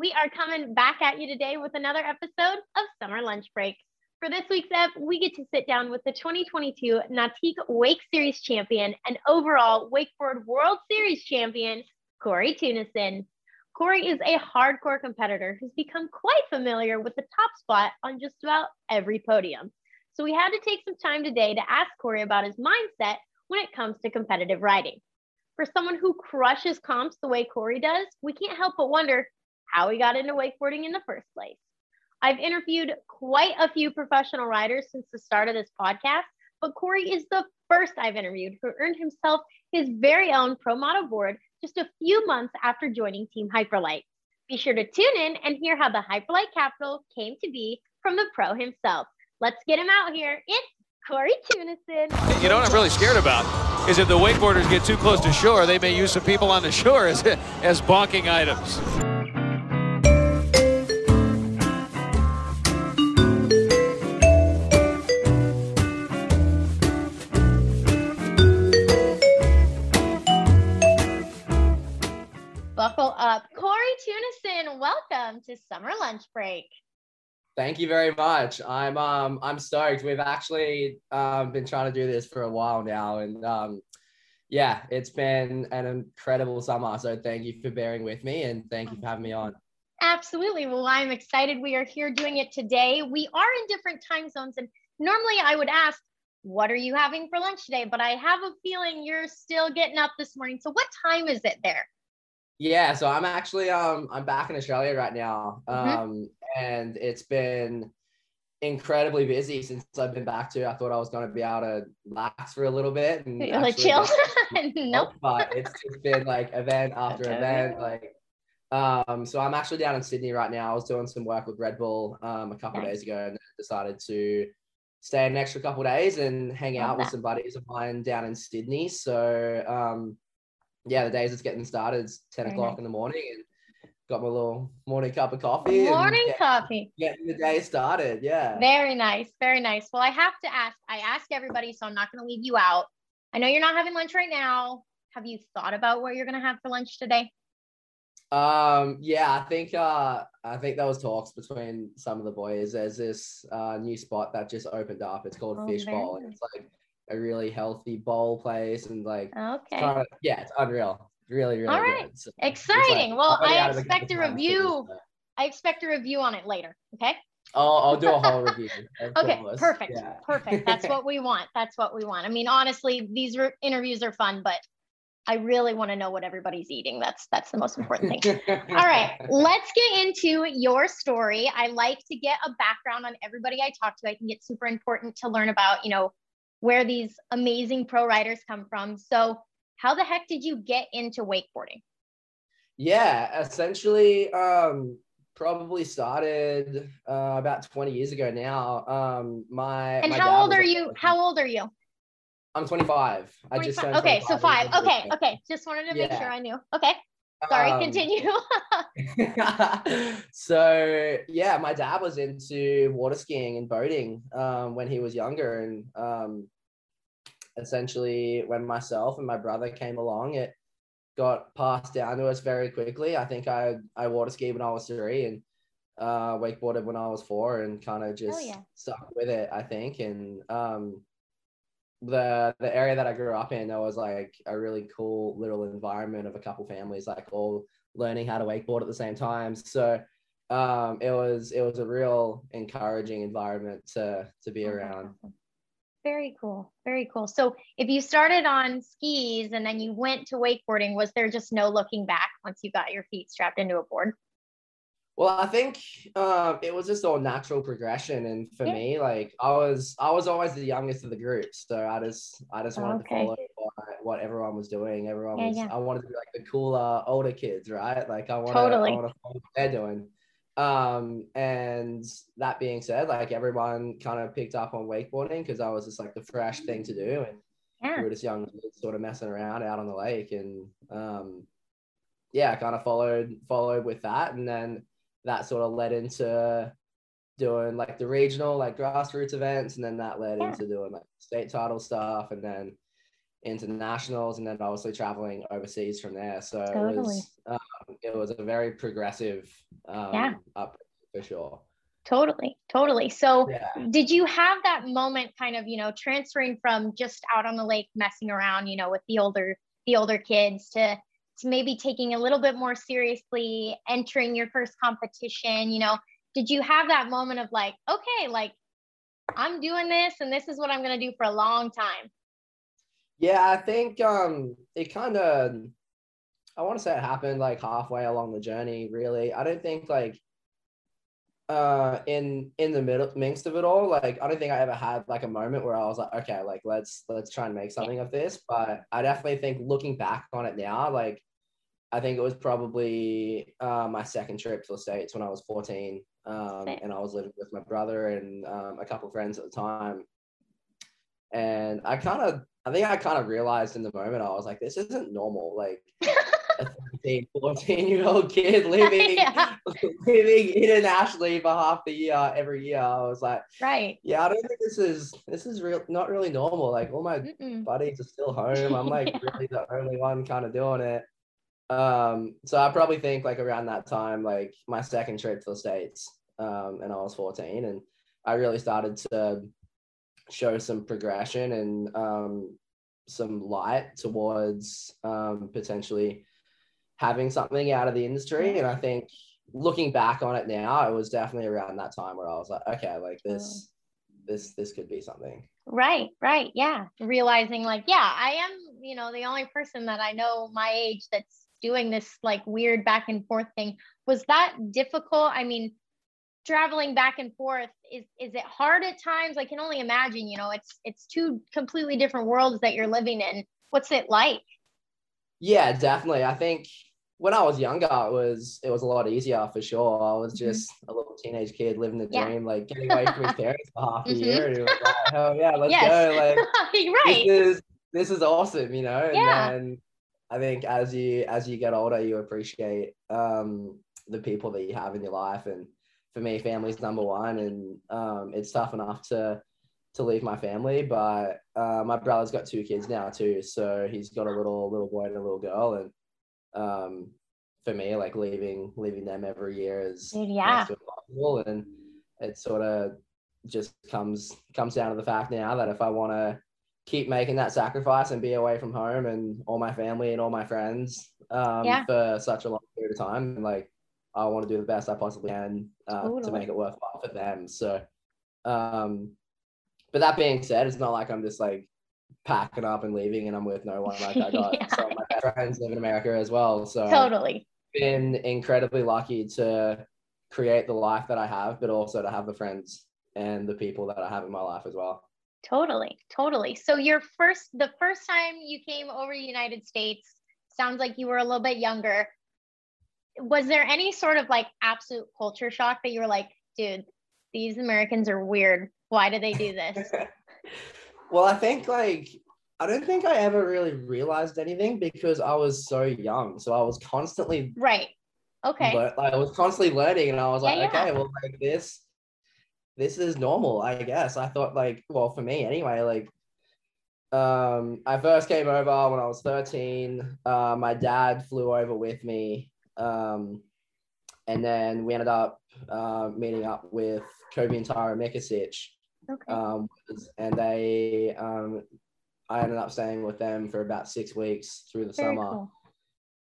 We are coming back at you today with another episode of Summer Lunch Break. For this week's ep, we get to sit down with the 2022 Nautique Wake Series champion and overall Wakeboard World Series champion, Corey Teunissen. Corey is a hardcore competitor who's become quite familiar with the top spot on just about every podium. So we had to take some time today to ask Corey about his mindset when it comes to competitive riding. For someone who crushes comps the way Corey does, we can't help but wonder how he got into wakeboarding in the first place. I've interviewed quite a few professional riders since the start of this podcast, but Corey is the first I've interviewed who earned himself his very own Pro Model board just a few months after joining Team Hyperlite. Be sure to tune in and hear how the Hyperlite Capitol came to be from the pro himself. Let's get him out here. It's Corey Teunissen. You know what I'm really scared about is if the wakeboarders get too close to shore, they may use some people on the shore as, as bonking items. Teunissen, welcome to Summer Lunch Break. Thank you very much. I'm um I'm stoked. We've actually um been trying to do this for a while now, and um yeah, it's been an incredible summer. So thank you for bearing with me, and thank you for having me on. Absolutely. Well, I'm excited we are here doing it today. We are in different time zones, and normally I would ask, "What are you having for lunch today?" But I have a feeling you're still getting up this morning. So what time is it there? Yeah, so I'm actually um I'm back in Australia right now. Mm-hmm. Um and it's been incredibly busy since I've been back to. I thought I was going to be able to relax for a little bit and like chill. nope. But it's just been like event after Okay. event. Like um so I'm actually down in Sydney right now. I was doing some work with Red Bull um a couple Nice. days ago and decided to stay an extra couple days and hang Love out with some buddies of mine down in Sydney. So um yeah, the days it's getting started. It's 10 Very o'clock nice. in the morning and got my little morning cup of coffee. Morning get- coffee. getting the day started. Yeah. Very nice. Very nice. Well, I have to ask, I ask everybody, so I'm not going to leave you out. I know you're not having lunch right now. Have you thought about what you're going to have for lunch today? Um, yeah, I think uh I think there was talks between some of the boys. There's this uh new spot that just opened up. It's called Oh, Fish Bowl. and nice. It's like a really healthy bowl place and like Okay. yeah, it's unreal. Really, really All right. So it's like- Exciting. Well, I out of the expect a couple times to do review. so. I expect a review on it later. Okay. I'll, I'll do a whole review. Okay. Perfect. Yeah. Perfect. That's what we want. That's what we want. I mean, honestly, these re- interviews are fun, but I really want to know what everybody's eating. That's that's the most important thing. All right, let's get into your story. I like to get a background on everybody I talk to. I think it's super important to learn about, you know, where these amazing pro riders come from. So, how the heck did you get into wakeboarding? Yeah, essentially, um, probably started uh, about 20 years ago now. Um, my And my how old are you? How old are you? I'm 25. I just 25. Okay, so five. Okay, okay. Just wanted to make sure I knew. Okay, sorry. Um, continue. so yeah, my dad was into water skiing and boating um, when he was younger, and um, essentially when myself and my brother came along, it got passed down to us very quickly. I think I I water skied when I was three and uh, wakeboarded when I was four, and kind of just yeah. stuck with it. I think, and um, the the area that I grew up in, there was like a really cool little environment of a couple families, like all learning how to wakeboard at the same time. So um, it was it was a real encouraging environment to to be Oh, around. Very cool. Very cool. So, if you started on skis and then you went to wakeboarding, was there just no looking back once you got your feet strapped into a board? Well, I think um, it was just all natural progression, and for Yeah. me, like I was, I was always the youngest of the group, so I just, I just wanted Okay. to follow what, what everyone was doing. Everyone Yeah, was, yeah. I wanted to be like the cooler older kids, right? Like I want to, Totally. I want to follow what they're doing. Um, and that being said, like everyone kind of picked up on wakeboarding because I was just like the fresh thing to do, and we were just young kids sort of messing around out on the lake and um yeah kind of followed followed with that and then that sort of led into doing like the regional like grassroots events and then that led into doing like state title stuff and then internationals and then obviously traveling overseas from there so it was um, it was a very progressive um, Yeah. up for sure. Totally, totally. So, Yeah. did you have that moment kind of, you know, transferring from just out on the lake messing around, you know, with the older the older kids to to maybe taking a little bit more seriously, entering your first competition, you know, did you have that moment of like, okay, like I'm doing this and this is what I'm going to do for a long time? Yeah, I think um it kind of I want to say it happened like halfway along the journey, really. I don't think like uh in in the middle midst of it all, like I don't think I ever had like a moment where I was like, okay, like let's let's try and make something of this. But I definitely think looking back on it now, like I think it was probably uh, my second trip to the States when I was 14. Um, and I was living with my brother and um, a couple of friends at the time. And I kind of, I think I kind of realized in the moment, I was like, this isn't normal. Like a 13, 14 year old kid living, Yeah. living internationally for half the year, every year. I was like, Right. yeah, I don't think this is, this is real, not really normal. Like all my Mm-mm. buddies are still home. I'm like Yeah. really the only one kind of doing it. Um, so I probably think like around that time, like my second trip to the States, um, and I was 14 and I really started to show some progression and um, some light towards um, potentially having something out of the industry. And I think looking back on it now, it was definitely around that time where I was like, okay, like this, this, this could be something. Right, right. Yeah. Realizing like, yeah, I am, you know, the only person that I know my age that's doing this like weird back and forth thing. Was that difficult? I mean, traveling back and forth is is it hard at times? I can only imagine, you know, it's it's two completely different worlds that you're living in. What's it like? Yeah, definitely. I think when I was younger, it was it was a lot easier for sure. I was Mhm. just a little teenage kid living the Yeah. dream, like getting away from his parents for half a Mhm. year. And it was like, hell yeah, let's Yes. go. Like right. this is this is awesome, you know. And Yeah. then I think as you as you get older, you appreciate um the people that you have in your life. And for me, family's number one. And um it's tough enough to to leave my family, but uh, my brother's got two kids now too. So he's got a little little boy and a little girl, and um, for me, like leaving leaving them every year is yeah. and it sort of just comes comes down to the fact now that if I want to keep making that sacrifice and be away from home and all my family and all my friends um, Yeah. for such a long period of time, like I want to do the best I possibly can uh, to make it worthwhile for them. So, um, but that being said, it's not like I'm just like packing up and leaving and I'm with no one. Like I got Yeah. some of my friends live in America as well. So Totally. been incredibly lucky to create the life that I have, but also to have the friends and the people that I have in my life as well. Totally, totally. So your first, the first time you came over the United States, sounds like you were a little bit younger. Was there any sort of like absolute culture shock that you were like, dude, these Americans are weird. Why do they do this? well, I think like I don't think I ever really realized anything because I was so young. So I was constantly right. Okay. lear- like I was constantly learning and I was Yeah, like, yeah. okay, well like this this is normal, I guess. I thought like, well, for me anyway, like um I first came over when I was 13. Uh, my dad flew over with me. Um and then we ended up uh, meeting up with Kobe and Tyra Mikasic okay. um, and they um, I ended up staying with them for about six weeks through the Very summer, cool.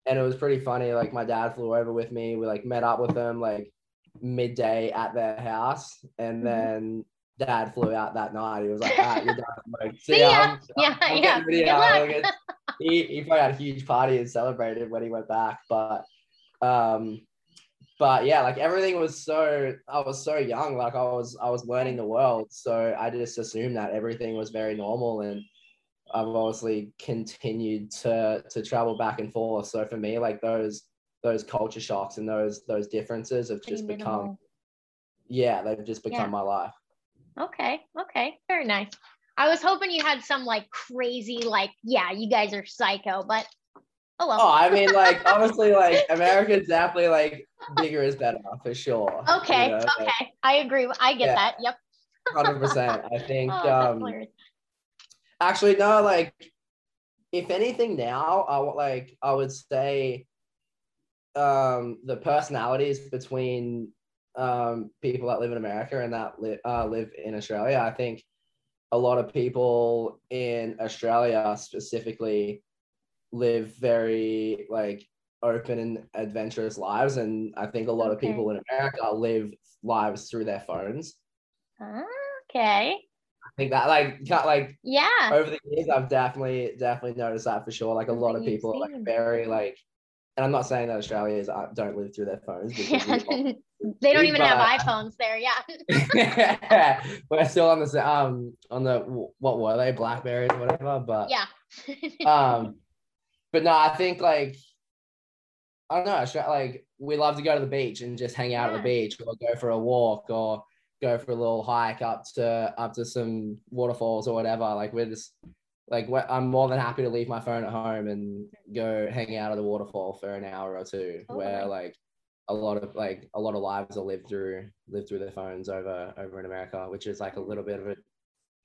and it was pretty funny. Like my dad flew over with me. We like met up with them like midday at their house, and Mhm. then dad flew out that night. He was like, "Ah, you're done." Like, See ya. I'm- Yeah, yeah. Good luck. Like, he he probably had a huge party and celebrated when he went back, but um but yeah like everything was so i was so young like i was i was learning the world so i just assumed that everything was very normal and i've obviously continued to to travel back and forth so for me like those those culture shocks and those those differences have Pretty just become yeah they've just become Yeah. my life Okay. Okay. Very nice. I was hoping you had some like crazy, like, yeah, you guys are psycho, but oh well. oh i mean like obviously like america's definitely like bigger is better for sure you okay. like, okay. I agree. I get Yeah. that. Yep. 100% i think Oh, um. Actually, no. Like, if anything, now I would like I would say um, the personalities between um, people that live in America and that li- uh, live in Australia. I think a lot of people in Australia specifically live very like open and adventurous lives, and I think a lot Okay. of people in America live lives through their phones. Okay. I think that like can't like Yeah. over the years I've definitely definitely noticed that for sure. Like a lot of people are like very like, and I'm not saying that Australians uh, don't live through their phones. all- they don't even have iPhones there. Yeah. We're still on the um on the what were they Blackberries or whatever, but yeah. um, but no, I think like I don't know, like we love to go to the beach and just hang out at the beach or go for a walk or go for a little hike up to up to some waterfalls or whatever. Like we're just like I'm more than happy to leave my phone at home and go hang out at the waterfall for an hour or two. Where Totally. like a lot of like a lot of lives are lived through lived through their phones over over in America, which is like a little bit of a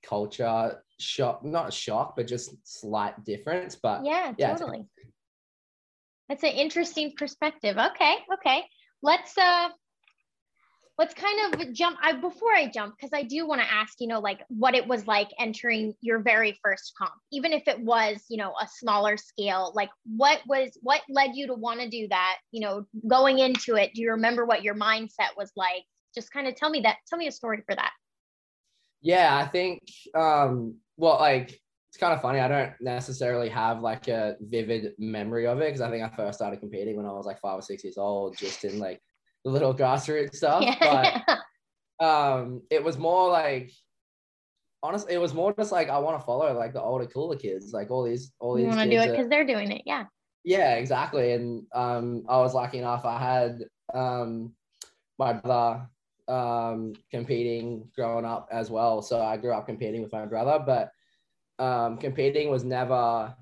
culture shock, not shock, but just slight difference. But yeah, yeah, it's- totally. That's an interesting perspective. Okay, okay. Let's uh let's kind of jump I before I jump because I do want to ask, you know, like what it was like entering your very first comp. Even if it was, you know, a smaller scale, like what was what led you to want to do that, you know, going into it, do you remember what your mindset was like? Just kind of tell me that tell me a story for that. Yeah, I think um well like it's kind of funny. I don't necessarily have like a vivid memory of it because I think I first started competing when I was like five or six years old, just in like the little grassroots stuff. yeah. But um it was more like honestly, it was more just like I want to follow like the older, cooler kids, like all these all these. you want to do it because they're doing it. Yeah. yeah, exactly. And um, I was lucky enough. I had um, my brother um, competing growing up as well. So I grew up competing with my brother, but um, competing was never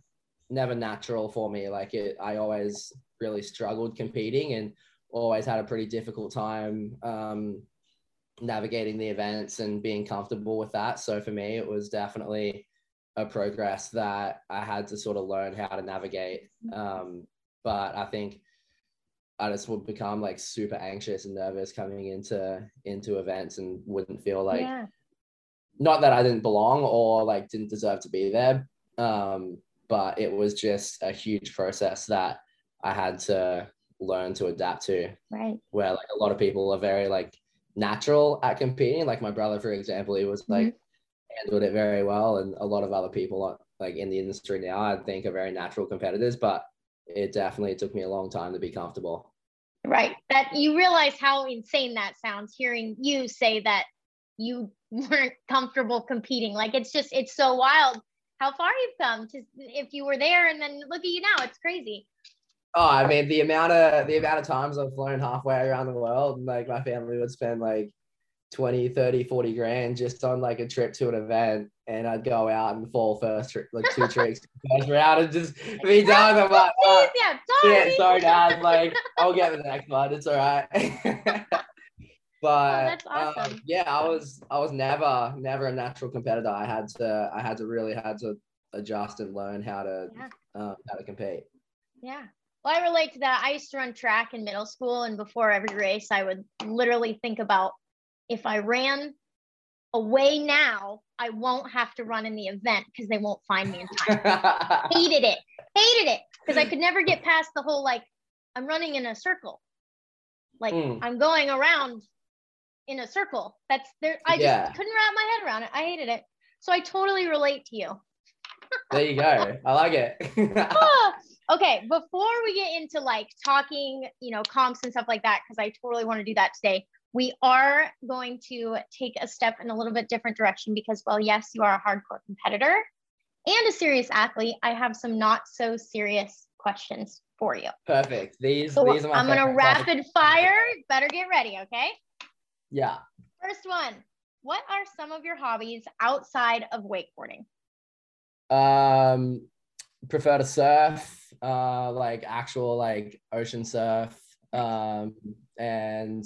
never natural for me. Like it, I always really struggled competing and always had a pretty difficult time um, navigating the events and being comfortable with that. So for me, it was definitely a progress that I had to sort of learn how to navigate. Um, but I think I just would become like super anxious and nervous coming into into events and wouldn't feel like yeah. not that I didn't belong or like didn't deserve to be there. Um, but it was just a huge process that I had to learn to adapt to Right. where like a lot of people are very like natural at competing. Like my brother, for example, he was like mm-hmm. handled it very well, and a lot of other people like in the industry now, I think are very natural competitors. But it definitely took me a long time to be comfortable. Right. That you realize how insane that sounds hearing you say that you weren't comfortable competing. Like it's just it's so wild how far you've come to if you were there and then look at you now. It's crazy. Oh, I mean the amount of the amount of times I've flown halfway around the world, and like my family would spend like 20, 30, 40 grand just on like a trip to an event and I'd go out and fall first tri- like two tricks first round and just be done. I'm like, oh, yeah, sorry. sorry, Dad. Like, I'll get the next one. It's all right. but that's um, yeah, I was I was never never a natural competitor. I had to I had to really had to adjust and learn how to Yeah. um, how to compete. Yeah. Well, I relate to that. I used to run track in middle school, and before every race, I would literally think about if I ran away now, I won't have to run in the event because they won't find me in time. hated it hated it because i could never get past the whole like i'm running in a circle like Mm. i'm going around in a circle that's there i just Yeah. couldn't wrap my head around it i hated it so i totally relate to you there you go. I like it. Okay before we get into like talking you know comps and stuff like that because i totally want to do that today we are going to take a step in a little bit different direction because well yes you are a hardcore competitor and a serious athlete. I have some not so serious questions for you. Perfect. These so these are my i'm gonna rapid fire. Better get ready okay? Yeah. first one what are some of your hobbies outside of wakeboarding? Um, prefer to surf, uh, like actual like ocean surf, um, and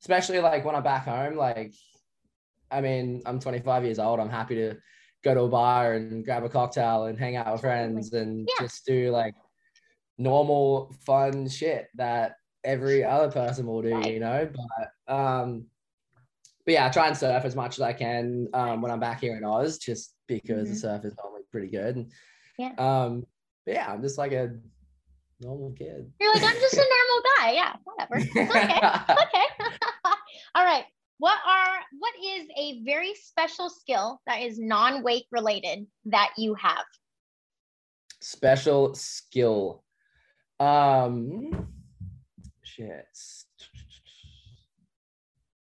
especially like when I'm back home. Like, I mean, I'm 25 years old. I'm happy to go to a bar and grab a cocktail and hang out with friends and Yeah. just do like normal fun shit that every other person will do, you know. But um, but yeah, I try and surf as much as I can um, when I'm back here in Oz, just because Mhm. the surf is normally pretty good. And, Yeah. Um, yeah, I'm just like a normal kid. You're like, I'm just a normal guy. Yeah, whatever. Okay. okay. All right. What are what is a very special skill that is non-wake related that you have? Special skill. Um, shit.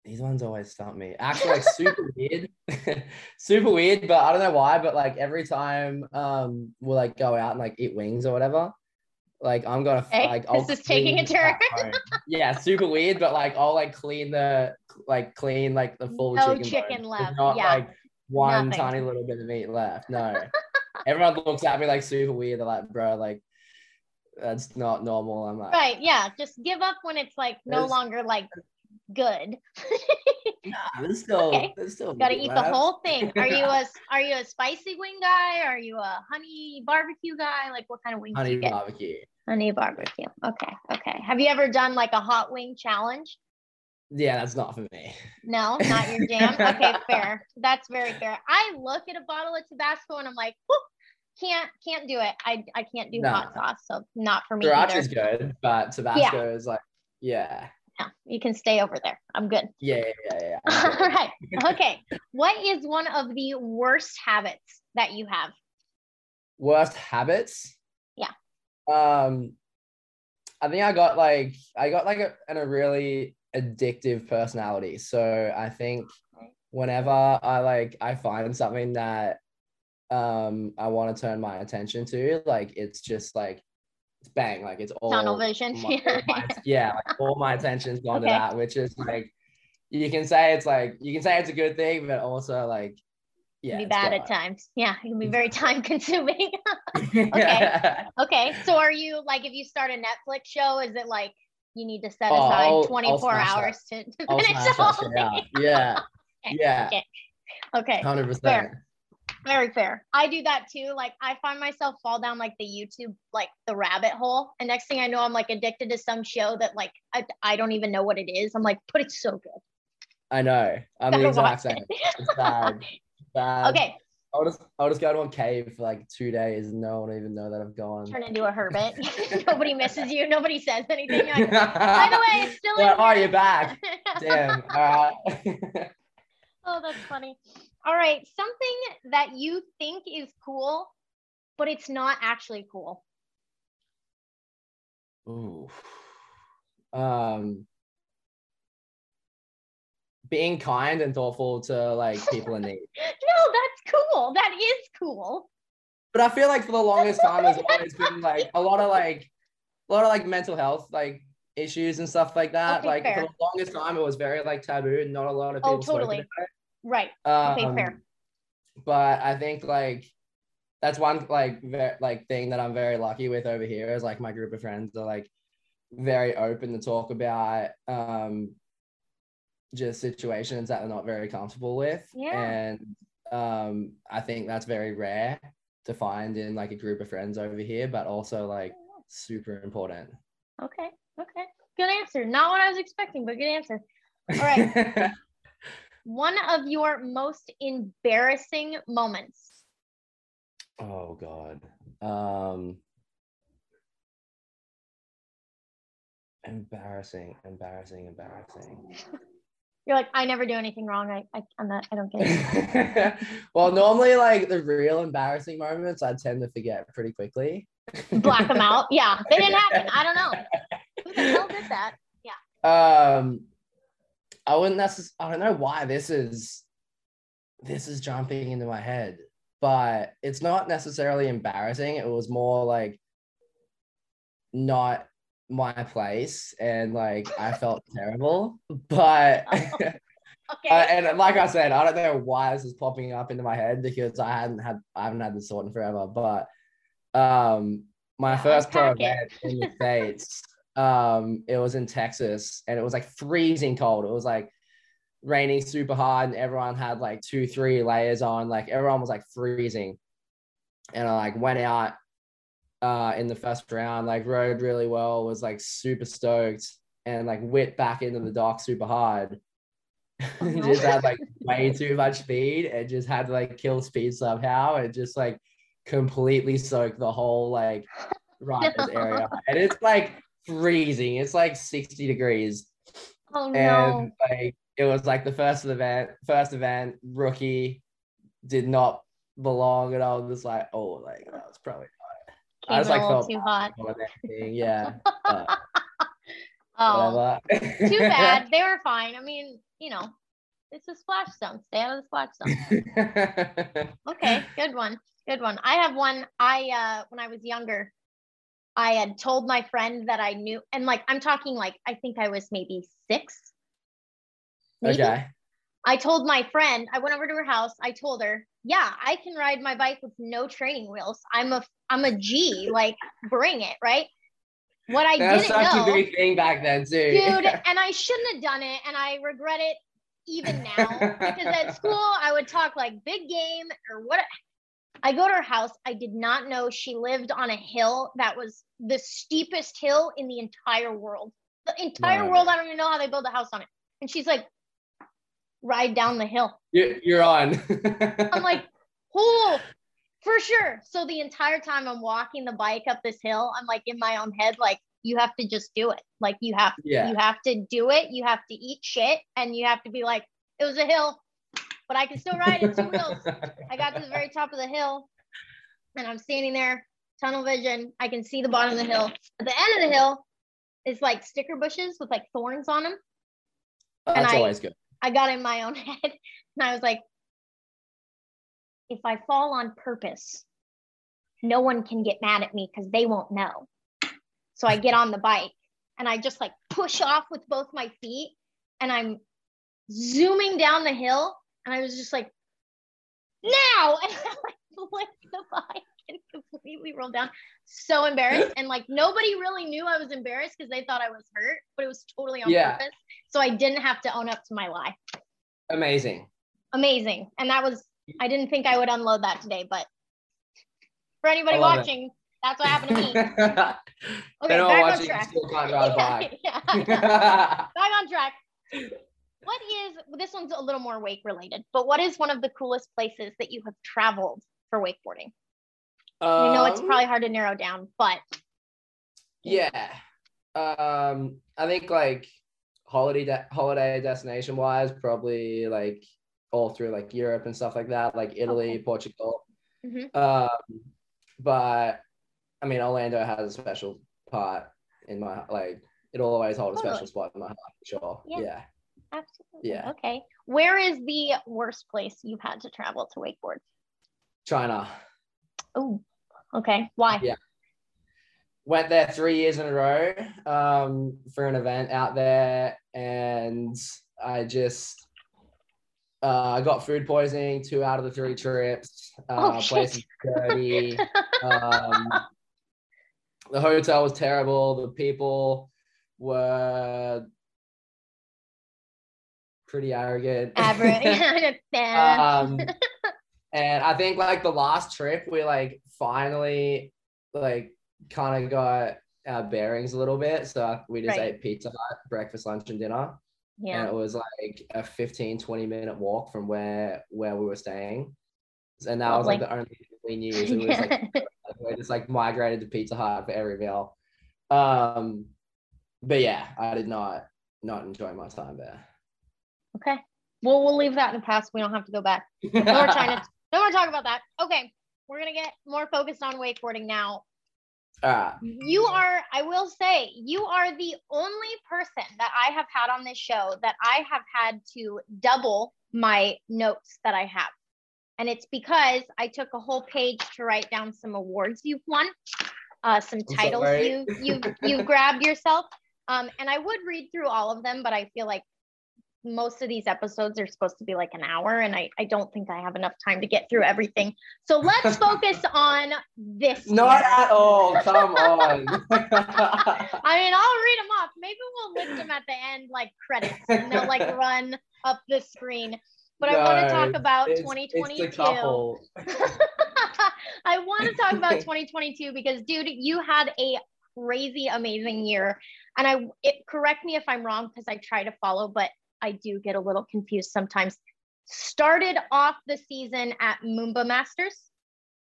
These ones always stump me. Actually, like super weird, super weird. But I don't know why. But like every time um we'll like go out and like eat wings or whatever, like I'm gonna Hey, like this is taking a turn. yeah, super weird. But like I'll like clean the like clean like the full No chicken. chicken bone. left, There's Not yeah. like one Nothing. tiny little bit of meat left. No. Everyone looks at me like super weird. They're like, bro, like that's not normal. I'm like, Right. Yeah. Just give up when it's like no There's- longer like good. there's still, Okay. there's still. Got to meat eat the whole thing. Are you a are you a spicy wing guy? Are you a honey barbecue guy? Like what kind of wings do honey barbecue? Honey barbecue. Okay. Okay. Have you ever done like a hot wing challenge? Yeah, that's not for me. No, not your jam. Okay, fair. That's very fair. I look at a bottle of Tabasco and I'm like, "Whew, can't can't do it. I I can't do hot sauce, so not for me Sriracha either. is good, but Tabasco is like, yeah, Yeah, you can stay over there. I'm good. yeah, yeah, yeah. yeah. All right. Okay. What is one of the worst habits that you have? Worst habits. Yeah. Um, I think I got like I got like a, and a really addictive personality. So I think whenever I like I find something that um I want to turn my attention to, like it's just like bang, like it's all Tunnel vision. my- all my- yeah, like all my attention's gone Okay. to that, which is like you can say it's like you can say it's a good thing, but also like yeah, be bad at times. Yeah, it can be very time consuming. okay. okay. So are you like if you start a Netflix show, is it like you need to set Oh, aside I'll- I'll 24 smash that. hours to, to finish the whole thing? out. Yeah. Okay, Yeah. okay. Okay. Hundred percent. Very fair. I do that too. Like I find myself fall down like the YouTube, like the rabbit hole. And next thing I know, I'm like addicted to some show that like I, I don't even know what it is. I'm like, but it's so good. I know. I'm Gotta the exact same. It's bad. Bad. okay. I'll just I'll just go to a cave for like two days and no one will even know that I've gone. Turn into a hermit. Nobody misses you. Nobody says anything. Like, By the way, it's still in Yeah, oh, here." you're back. Damn. All right. Oh, that's funny. All right. Something that you think is cool, but it's not actually cool. Ooh. Um being kind and thoughtful to like people in need. No, that's cool. That is cool. But I feel like for the longest time there's always been like a lot of like a lot of like mental health like issues and stuff like that. Okay, like fair. for the longest time it was very like taboo and not a lot of people Oh, totally. Right. Um, Okay, fair. But I think like that's one like ve- like thing that I'm very lucky with over here is like my group of friends are like very open to talk about um just situations that they're not very comfortable with. Yeah. And um I think that's very rare to find in like a group of friends over here, but also like super important. Okay. Okay. Good answer. Not what I was expecting, but good answer. All right. One of your most embarrassing moments. oh god. Um embarrassing, embarrassing, embarrassing. You're like, I never do anything wrong. I, I I'm not. I don't get it. well, normally like the real embarrassing moments I tend to forget pretty quickly. Black them out. Yeah, they didn't happen. I don't know. Who the hell did that? Yeah. Um I wouldn't necessarily I don't know why this is this is jumping into my head, but it's not necessarily embarrassing. It was more like not my place and like I felt terrible. But Okay. Uh, and like I said, I don't know why this is popping up into my head because I hadn't had I haven't had this thought in forever. But um, my Yeah, first pro event in the states, um, it was in Texas, and it was like freezing cold. It was like raining super hard, and everyone had like two, three layers on. Like everyone was like freezing, and I like went out uh, in the first round, like rode really well, was like super stoked, and like whipped back into the dock super hard. Oh, just had like way too much speed and just had to like kill speed somehow and just like completely soaked the whole like riders area. And it's like freezing. It's like 60 degrees. Oh no. And like it was like the first event, first event, rookie did not belong. And I was just like, oh, like that was probably Came I was like felt too hot. more than anything. Yeah. but Oh, too bad. They were fine. I mean, you know, it's a splash zone. Stay out of the splash zone. Okay, good one. Good one. I have one. I uh when I was younger, I had told my friend that I knew, and like I'm talking like I think I was maybe six. maybe. okay. I told my friend, I went over to her house. I told her, yeah, I can ride my bike with no training wheels. I'm a I'm a G, like bring it, right? What I That's didn't such know, a big thing back then too. dude, and I shouldn't have done it, and I regret it even now because at school I would talk like big game or what. I go to her house. I did not know she lived on a hill that was the steepest hill in the entire world. The entire Wow. world. I don't even know how they build a house on it. And she's like, ride down the hill. You're, on. I'm like, oh, for sure. So the entire time I'm walking the bike up this hill, I'm like in my own head, like, you have to just do it. Like you have yeah. you have to do it. You have to eat shit and you have to be like, it was a hill, but I can still ride it two wheels. I got to the very top of the hill and I'm standing there, tunnel vision. I can see the bottom of the hill. At the end of the hill is like sticker bushes with like thorns on them. That's I- always good. I got in my own head and I was like, if I fall on purpose, no one can get mad at me because they won't know. So I get on the bike and I just like push off with both my feet and I'm zooming down the hill and I was just like, now! And I like flipped the bike and completely rolled down. So embarrassed. And like nobody really knew I was embarrassed because they thought I was hurt, but it was totally on Yeah. purpose. So I didn't have to own up to my lie. Amazing. Amazing. And that was, I didn't think I would unload that today, but for anybody love it. watching, that's what happened to me. Okay, back on track. still can't ride a bike. yeah, back on track. What is this one's a little more wake related, but what is one of the coolest places that you have traveled for wakeboarding? I know it's Um, probably hard to narrow down, but Yeah. Um, I think like holiday de- holiday destination wise, probably like all through like Europe and stuff like that, like Italy, Okay. Portugal. Mhm. Um, but I mean, Orlando has a special part in my like. It'll always hold a special spot in my heart for sure. Yeah. Yeah. Absolutely. Yeah. Okay. Where is the worst place you've had to travel to wakeboard? China. Oh, okay. Why? Yeah. Went there three years in a row um, for an event out there, and I just uh, I got food poisoning two out of the three trips. Oh, Uh, shit. place is dirty. um, the hotel was terrible. The people were pretty arrogant. Average. um and i think like the last trip we like finally like kind of got our bearings a little bit so we just Right. ate pizza hut breakfast lunch and dinner and yeah. it was like a 15 20 minute walk from where where we were staying and that was like the only thing we knew so it was like we just like migrated to pizza hut for every meal um but yeah i did not not enjoy my time there okay. Well, we'll leave that in the past. We don't have to go back. No more China. No more talk about that. Okay. We're gonna get more focused on wakeboarding now. right You are, I will say, you are the only person that I have had on this show that I have had to double my notes that I have. And it's because I took a whole page to write down some awards you've won, uh, some titles sorry. you you you grabbed yourself. Um, and I would read through all of them, but I feel like most of these episodes are supposed to be like an hour, and I, I don't think I have enough time to get through everything. So let's focus on this. Not one. at all. Come on. I mean, I'll read them off. Maybe we'll list them at the end, like credits, and they'll like run up the screen. but I want to talk about It's, 2022. it's. I want to talk about 2022 because, dude, you had a crazy, amazing year. And I, it, correct me if I'm wrong because I try to follow, but I do get a little confused sometimes. Started off the season at Moomba Masters,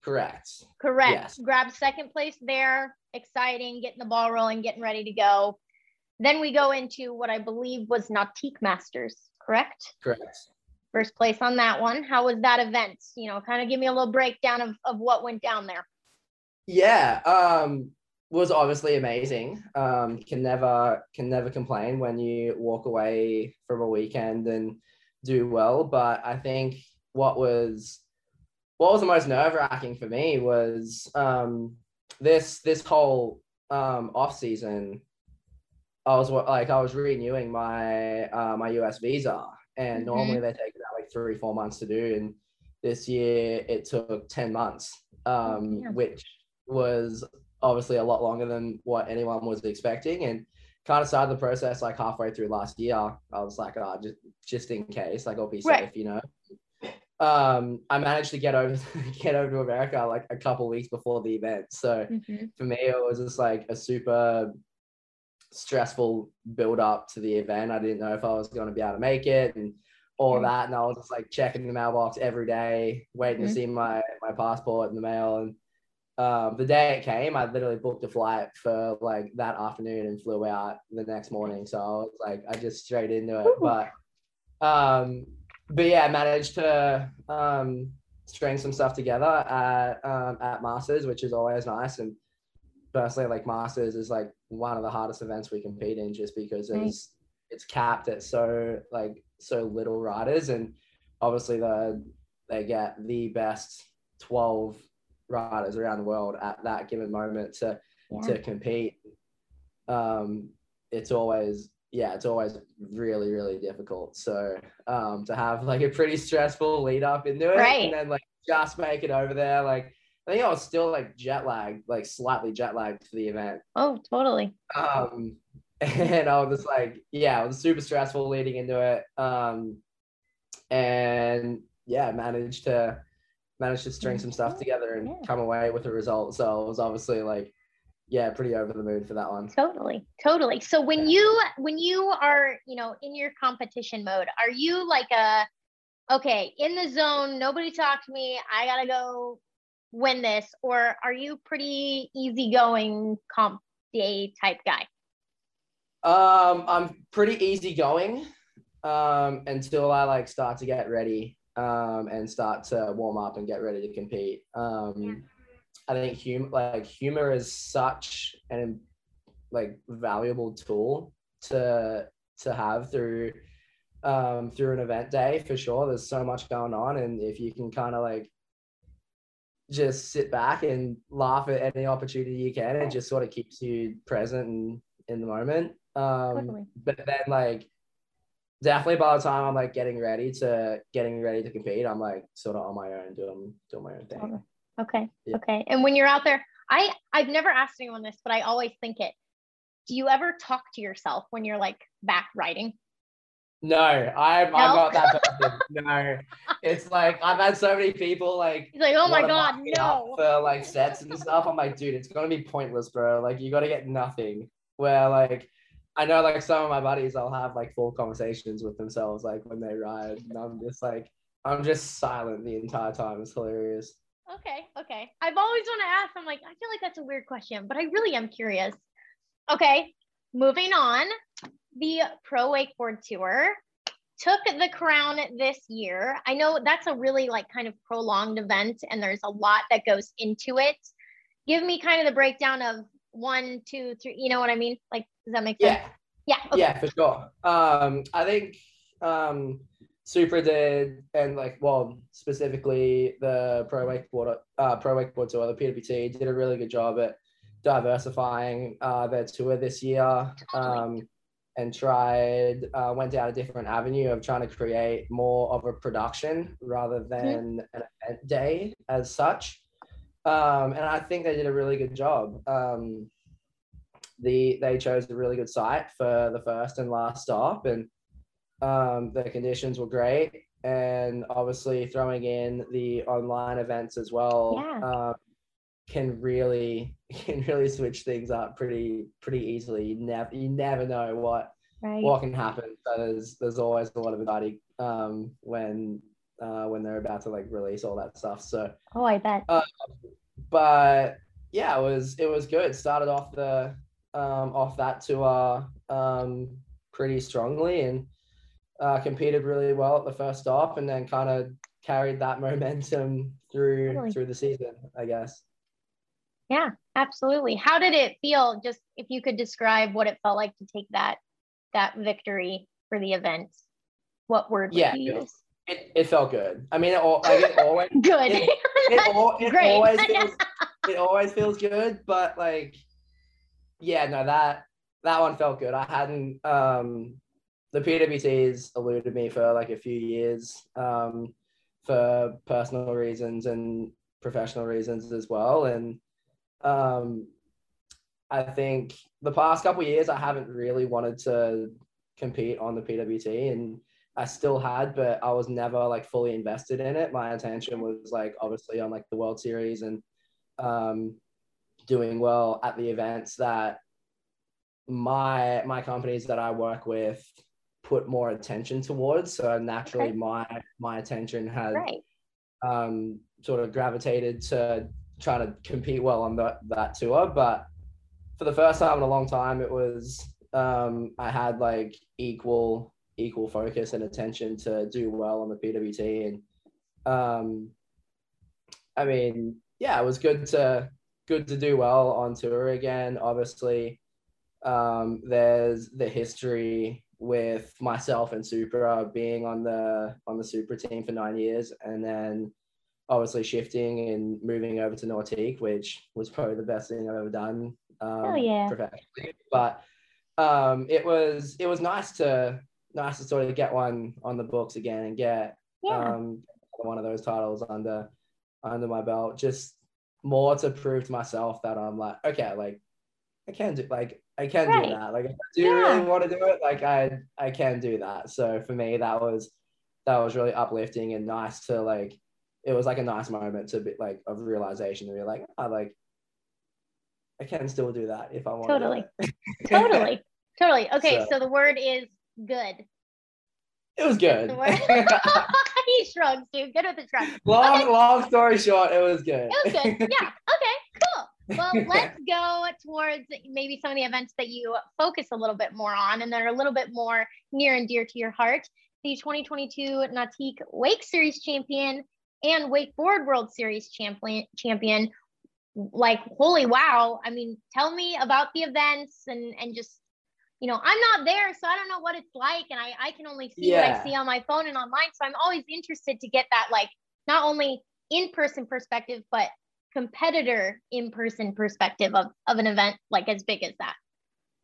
Correct. correct? Yes. Grabbed second place there, exciting, getting the ball rolling, getting ready to go. Then we go into what I believe was Nautique Masters, correct? Correct. First place on that one. How was that event? You know, kind of give me a little breakdown of, of what went down there. Yeah. Um, was obviously amazing. Um, can never can never complain when you walk away from a weekend and do well. But I think what was what was the most nerve wracking for me was um, this this whole um, off season. I was like I was renewing my uh, my US visa, and Mhm. normally they take about like three four months to do, and this year it took ten months, um, damn. which was obviously a lot longer than what anyone was expecting, and kind of started the process like halfway through last year. I was like, oh, just just in case, like I'll be Right. safe, you know. Um, I managed to get over get over to America like a couple weeks before the event, so for me it was just like a super stressful build up to the event i didn't know if i was going to be able to make it and all Yeah. that and i was just like checking the mailbox every day waiting Mhm. to see my my passport in the mail and um, the day it came i literally booked a flight for like that afternoon and flew out the next morning so i was like i just straight into it Ooh. but um but yeah i managed to um string some stuff together at um, at masters which is always nice and personally like masters is like one of the hardest events we compete in just because Right. it's it's capped at so like so little riders and obviously the they get the best 12 riders around the world at that given moment to Yeah. to compete um it's always yeah it's always really really difficult so um to have like a pretty stressful lead up into it Right. and then like just make it over there like I think I was still like jet lagged, like slightly jet lagged for the event. Oh, totally. Um, and I was just like, yeah, it was super stressful leading into it. Um, and yeah, managed to managed to string some stuff together and Yeah. come away with a result. So it was obviously like, yeah, pretty over the moon for that one. Totally. Totally. So when you when you are, you know, in your competition mode, are you like a okay, in the zone, nobody talk to me, I got to go win this or are you pretty easygoing comp day type guy? Um, I'm pretty easygoing um, until I like start to get ready um, and start to warm up and get ready to compete. Um. I think humor, like humor, is such an like valuable tool to to have through um, through an event day for sure. There's so much going on, and if you can kind of like just sit back and laugh at any opportunity you can, it just sort of keeps you present and in the moment. Um, Totally. but then like definitely by the time I'm like getting ready to getting ready to compete, I'm like sort of on my own doing doing my own thing. Okay. Yeah. Okay. And when you're out there, I I've never asked anyone this, but I always think it. Do you ever talk to yourself when you're like back riding? No, I'm No? I'm not that person. no, it's like I've had so many people like He's like, oh my god, mark me up no. for like sets and stuff. I'm like, dude, it's gonna be pointless, bro. Like you gotta get nothing. Where like I know like some of my buddies, I'll have like full conversations with themselves like when they ride, and I'm just like I'm just silent the entire time. It's hilarious. Okay, okay. I've always want to ask. I'm like, I feel like that's a weird question, but I really am curious. Okay, moving on. The Pro Wakeboard Tour took the crown this year. I know that's a really like kind of prolonged event, and there's a lot that goes into it. Give me kind of the breakdown of one, two, three. You know what I mean? Like, does that make sense? Yeah, Yeah. Okay. yeah, for sure. Um, I think um, Super did, and like, well, specifically the Pro Wakeboard, uh, Pro Wakeboard Tour, the PWT, did a really good job at diversifying uh, their tour this year. Um, and tried, uh, went down a different avenue of trying to create more of a production rather than an event day as such. Um, and I think they did a really good job. Um, the they chose a really good site for the first and last stop, and Um, the conditions were great, and obviously throwing in the online events as well Yeah. um, can really can really switch things up pretty pretty easily. You never you never know what Right. what can happen. So there's there's always a lot of anxiety um, when uh, when they're about to like release all that stuff. So, oh, I bet. but yeah, it was it was good. Started off the um, off that tour um, pretty strongly and uh, competed really well at the first stop, and then kind of carried that momentum through through the season. I guess. Yeah, absolutely. How did it feel? Just if you could describe what it felt like to take that that victory for the event. What word would Yeah, you use? It, it felt good. I mean, it, like it always Good. It- it, al- it Great. always feels it always feels good, but like yeah, no, that that one felt good. I hadn't um the PWTs eluded me for like a few years um for personal reasons and professional reasons as well. And um I think the past couple of years I haven't really wanted to compete on the PWT and I still had, but I was never like fully invested in it. My attention was like obviously on like the World Series and um, doing well at the events that my my companies that I work with put more attention towards. So naturally, Okay. my my attention had right. um, sort of gravitated to trying to compete well on that that tour. But for the first time in a long time, it was um, I had like equal equal focus and attention to do well on the PWT, and um, I mean, yeah, it was good to good to do well on tour again. Obviously, um, there's the history with myself and Supra being on the on the Supra team for nine years, and then obviously shifting and moving over to Nautique, which was probably the best thing I've ever done um, Oh, yeah. professionally. But um, it was it was nice to nice to sort of get one on the books again and get Yeah. um, one of those titles under under my belt. Just more to prove to myself that I'm like, okay, like I can do like I can Right. do that. Like if I do Yeah. really want to do it, like I I can do that. So for me, that was that was really uplifting and nice to like. It was like a nice moment to be like of realization to be like, I like I can still do that if I want. Totally. totally. Totally. Okay, So- so the word is good. It was good. He shrugs, dude. Good with the shrug. long, Okay. long story short, it was good. It was good. Yeah. Okay. Cool. Well, let's go towards maybe some of the events that you focus a little bit more on and that are a little bit more near and dear to your heart. The 2022 Nautique Wake Series champion and Wakeboard World Series champion. Champion. Like, holy wow! I mean, tell me about the events and and just you know, I'm not there, so I don't know what it's like, and I I can only see what I see on my phone and online. So I'm always interested to get that like not only in-person perspective, but competitor in-person perspective of, of an event like as big as that.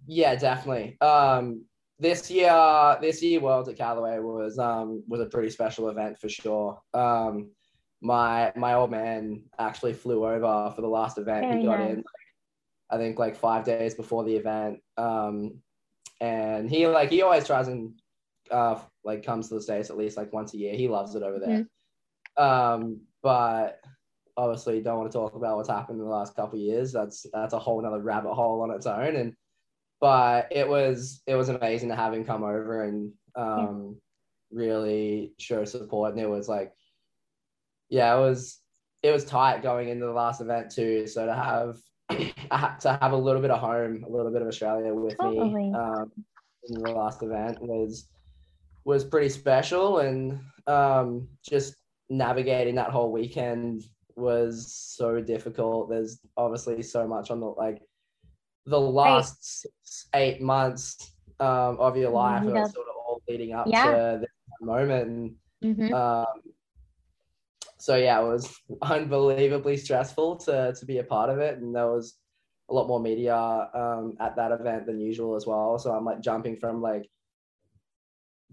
Yeah, definitely. Um, this year, this year Worlds at Callaway was um was a pretty special event for sure. Um, my my old man actually flew over for the last event. Very he got nice. in, I think, like five days before the event. Um, and he like he always tries and uh like comes to the states at least like once a year. He loves it over there. Um, but obviously don't want to talk about what's happened in the last couple of years. That's that's a whole nother rabbit hole on its own. And but it was it was amazing to have him come over and um really show support. And it was like yeah, it was it was tight going into the last event too. So to have to have a little bit of home, a little bit of Australia with Totally. me um, in the last event was was pretty special and um, just navigating that whole weekend was so difficult. There's obviously so much on the like the last six, eight months um, of your life Mhm, yeah. sort of all leading up Yeah. to this moment. And Mhm. um, so yeah, it was unbelievably stressful to to be a part of it, and there was a lot more media um, at that event than usual as well. So I'm like jumping from like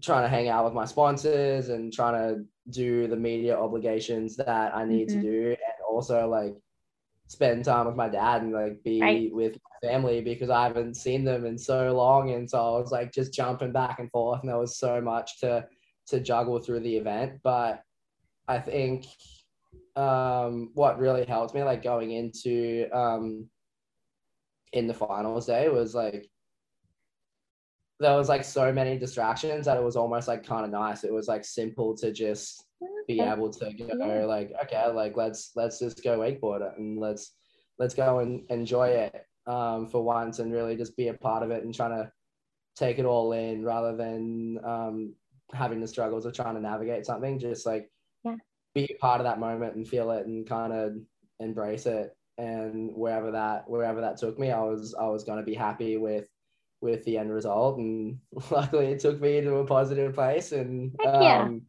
trying to hang out with my sponsors and trying to do the media obligations that I need Mhm. to do, and also like spend time with my dad and like be Right. with my family because I haven't seen them in so long. And so I was like just jumping back and forth, and there was so much to to juggle through the event. But I think um, what really helped me, like going into um, in the finals day, was like there was like so many distractions that it was almost like kind of nice. It was like simple to just be able to go like okay like let's let's just go wakeboard and let's let's go and enjoy it um, for once and really just be a part of it and trying to take it all in rather than um, having the struggles of trying to navigate something just like. Be a part of that moment and feel it and kind of embrace it and wherever that wherever that took me i was i was going to be happy with with the end result and luckily it took me to a positive place and yeah. um,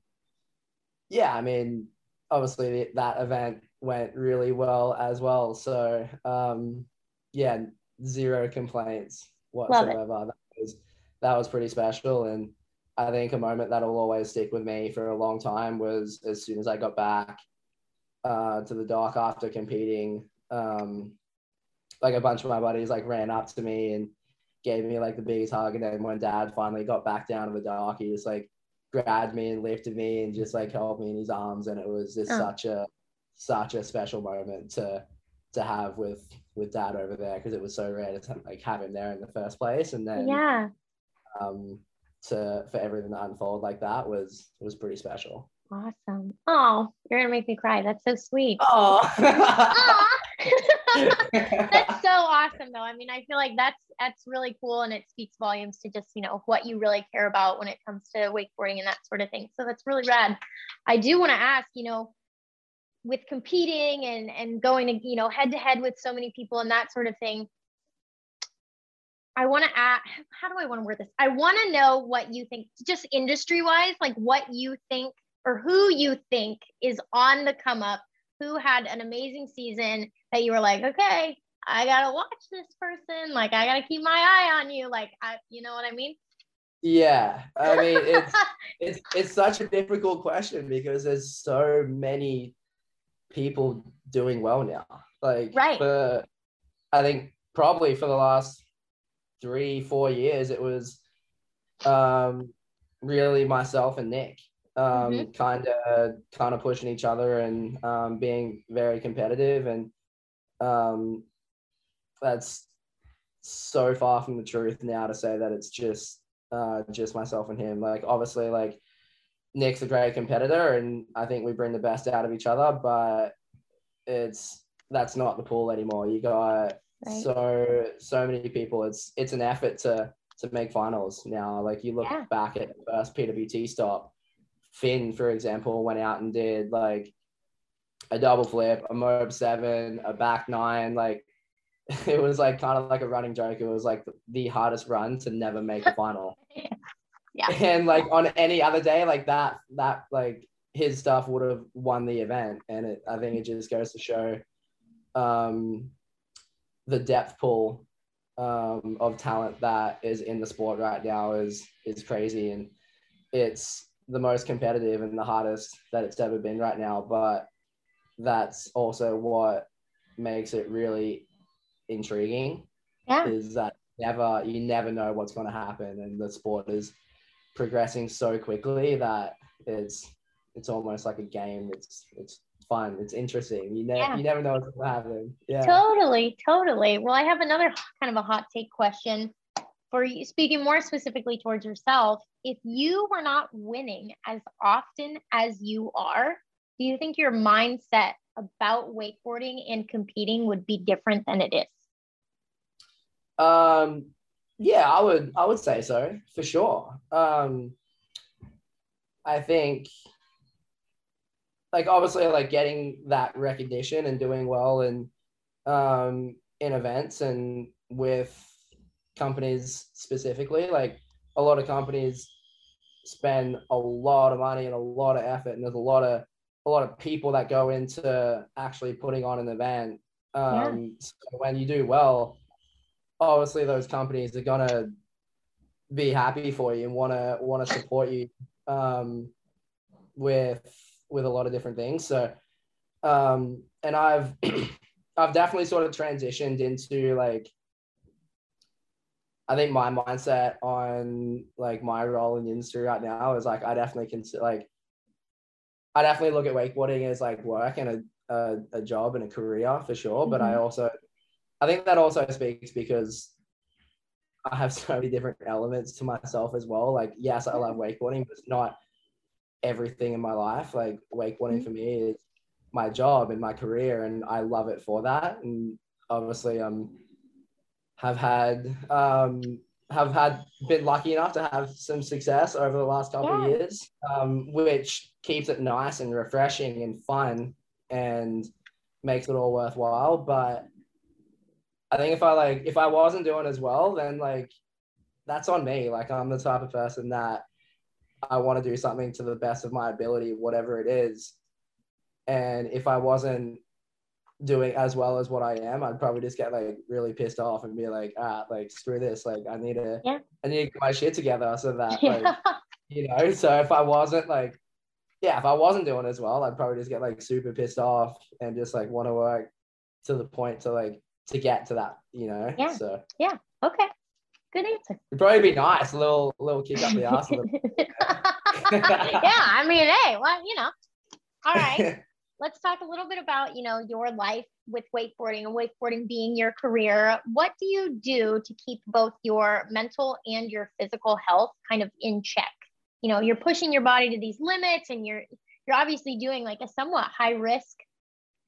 yeah, I mean, obviously that event went really well as well. So um, yeah, zero complaints whatsoever. That was that was pretty special, and I think a moment that'll always stick with me for a long time was as soon as I got back uh, to the dock after competing. Um, like a bunch of my buddies like ran up to me and gave me like the biggest hug, and then when Dad finally got back down to the dock, he just like grabbed me and lifted me and just like held me in his arms and it was just Oh. such a such a special moment to to have with with dad over there because it was so rare to like have him there in the first place and then Yeah. um to for everything to unfold like that was was pretty special Awesome. Oh, you're gonna make me cry. That's so sweet. oh that's so awesome though. I mean, I feel like that's that's really cool and it speaks volumes to just, you know, what you really care about when it comes to wakeboarding and that sort of thing. So that's really rad. I do want to ask, you know, with competing and and going to, you know, head to head with so many people and that sort of thing. I want to ask, how do I want to word this? I want to know what you think, just industry wise, like what you think or who you think is on the come up, who had an amazing season that you were like, okay, I gotta watch this person. Like, I gotta keep my eye on you. Like, I, you know what I mean? yeah i mean it's it's it's such a difficult question because there's so many people doing well now. Like Right. for I think probably for the last three, four years it was um really myself and Nick. Um kind of kind of pushing each other and um being very competitive and um that's so far from the truth now to say that it's just uh just myself and him. Like obviously like Nick's a great competitor and I think we bring the best out of each other, but it's that's not the pool anymore. You got Right. so so many people. It's it's an effort to to make finals now. Like you look Yeah. back at the first PWT stop, Finn, for example, went out and did like a double flip, a mobe seven, a back nine, like it was like kind of like a running joke. It was like the hardest run to never make a final. Yeah. And like on any other day, like that, that like his stuff would have won the event. And it, I think it just goes to show um, the depth pool um, of talent that is in the sport right now is is crazy, and it's the most competitive and the hardest that it's ever been right now. But that's also what makes it really intriguing Yeah. is that never you never know what's going to happen and the sport is progressing so quickly that it's it's almost like a game it's it's fun it's interesting you never Yeah. you never know what's going to happen yeah Totally, totally. Well, I have another kind of a hot take question for you, speaking more specifically towards yourself. If you were not winning as often as you are, do you think your mindset about wakeboarding and competing would be different than it is? um yeah i would i would say so for sure um i think like obviously like getting that recognition and doing well and um in events and with companies specifically. Like a lot of companies spend a lot of money and a lot of effort and there's a lot of a lot of people that go into actually putting on an event. Um so when you do well obviously those companies are gonna be happy for you and want to want to support you um, with with a lot of different things. So, um, and I've I've definitely sort of transitioned into like I think my mindset on like my role in the industry right now is like I definitely consider like I definitely look at wakeboarding as like work and a, a, a job and a career for sure. Mm-hmm. But I mm-hmm. also I think that also speaks because I have so many different elements to myself as well. Like, yes, I love wakeboarding, but it's not everything in my life. Like wakeboarding mm-hmm. for me is my job and my career, and I love it for that. And obviously, um, have had um, have had been lucky enough to have some success over the last couple yeah. of years, um, which keeps it nice and refreshing and fun and makes it all worthwhile. But I think if I like if I wasn't doing as well, then like that's on me. Like I'm the type of person that I want to do something to the best of my ability, whatever it is. And if I wasn't doing as well as what I am, I'd probably just get like really pissed off and be like, ah, like screw this. Like I need to, yeah. I need to get my shit together so that, like, you know. So if I wasn't like, yeah, if I wasn't doing as well, I'd probably just get like super pissed off and just like want to work to the point to like to get to that, you know. Yeah. So yeah. Okay. Good answer. It'd probably be nice, a little little kick up the ass. yeah, I mean, hey, well, you know. All right. Let's talk a little bit about, you know, your life with wakeboarding and wakeboarding being your career. What do you do to keep both your mental and your physical health kind of in check? You know, you're pushing your body to these limits and you're you're obviously doing like a somewhat high risk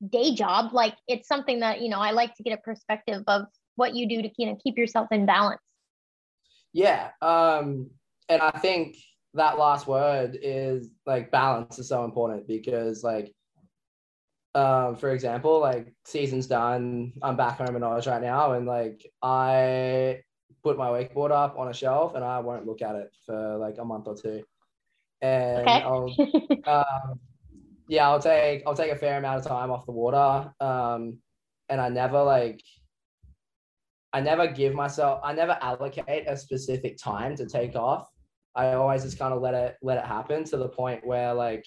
day job like it's something that you know i like to get a perspective of what you do to you know keep yourself in balance yeah um and i think that last word is like balance is so important because like um for example like season's done i'm back home in oz right now and like i put my wakeboard up on a shelf and i won't look at it for like a month or two and okay. I'll, um, yeah, I'll take I'll take a fair amount of time off the water. Um, and I never like I never give myself I never allocate a specific time to take off. I always just kind of let it let it happen to the point where like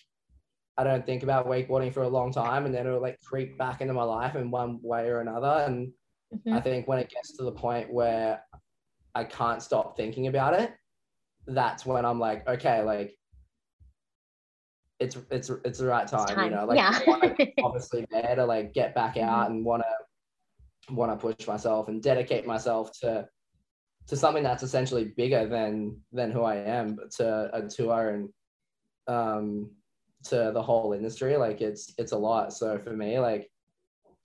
I don't think about wakeboarding for a long time and then it'll like creep back into my life in one way or another. And mm-hmm. I think when it gets to the point where I can't stop thinking about it, that's when I'm like, okay, like it's it's it's the right time, time. you know. Like yeah. obviously there to like get back out mm-hmm. and want to want to push myself and dedicate myself to to something that's essentially bigger than than who I am, but to a tour and um to the whole industry. Like it's it's a lot. So for me, like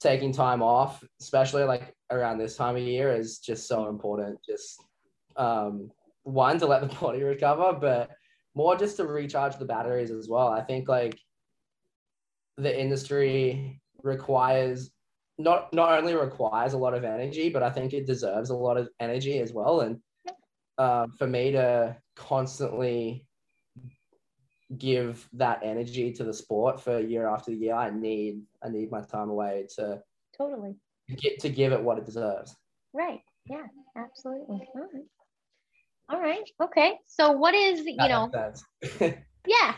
taking time off, especially like around this time of year, is just so important. Just um one to let the body recover, but more just to recharge the batteries as well. I think like the industry requires not not only requires a lot of energy, but I think it deserves a lot of energy as well. And um, for me to constantly give that energy to the sport for year after year, I need I need my time away to totally get to give it what it deserves. Right. Yeah. Absolutely. All right. All right. Okay. So what is, you that know, yeah.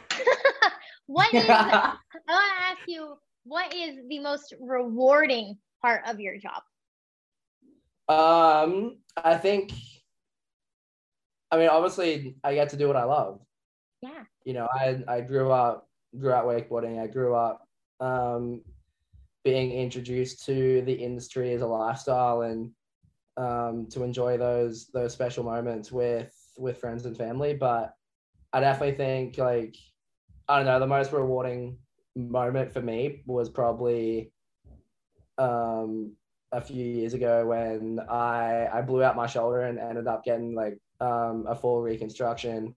what is, I want to ask you, what is the most rewarding part of your job? Um, I think, I mean, obviously I get to do what I love. Yeah. You know, I, I grew up, grew up wakeboarding. I grew up, um, being introduced to the industry as a lifestyle and um, to enjoy those those special moments with with friends and family. But I definitely think like I don't know the most rewarding moment for me was probably um, a few years ago when I I blew out my shoulder and ended up getting like um, a full reconstruction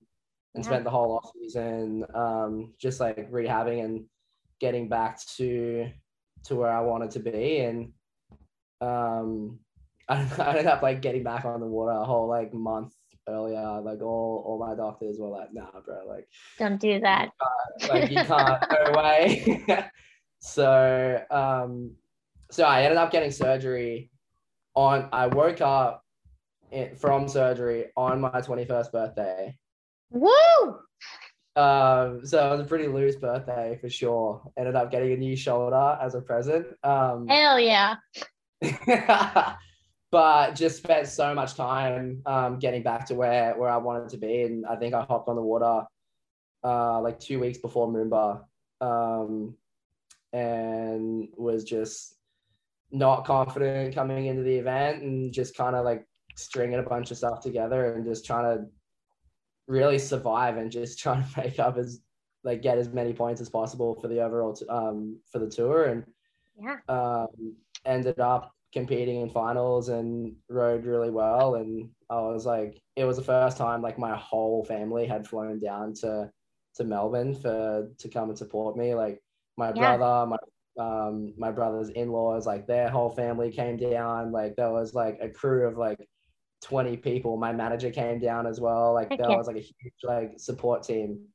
and yeah. spent the whole off season um, just like rehabbing and getting back to to where I wanted to be and um I, ended up like getting back on the water a whole like month earlier. Like all all my doctors were like, "Nah, bro, like don't do that. You like you can't go away." so um, so I ended up getting surgery on. I woke up in, from surgery on my twenty first birthday. Woo! Um, so it was a pretty loose birthday for sure. Ended up getting a new shoulder as a present. Um, Hell yeah. but just spent so much time um, getting back to where where I wanted to be, and I think I hopped on the water uh, like two weeks before Moomba, um, and was just not confident coming into the event, and just kind of like stringing a bunch of stuff together, and just trying to really survive, and just trying to make up as like get as many points as possible for the overall t- um for the tour, and Yeah. um, ended up competing in finals and rode really well. And i was like it was the first time like my whole family had flown down to to melbourne for to come and support me. Like my Yeah. brother my um my brother's in-laws like their whole family came down. Like there was like a crew of like 20 people. My manager came down as well. Like Heck there yeah. was like a huge like support team.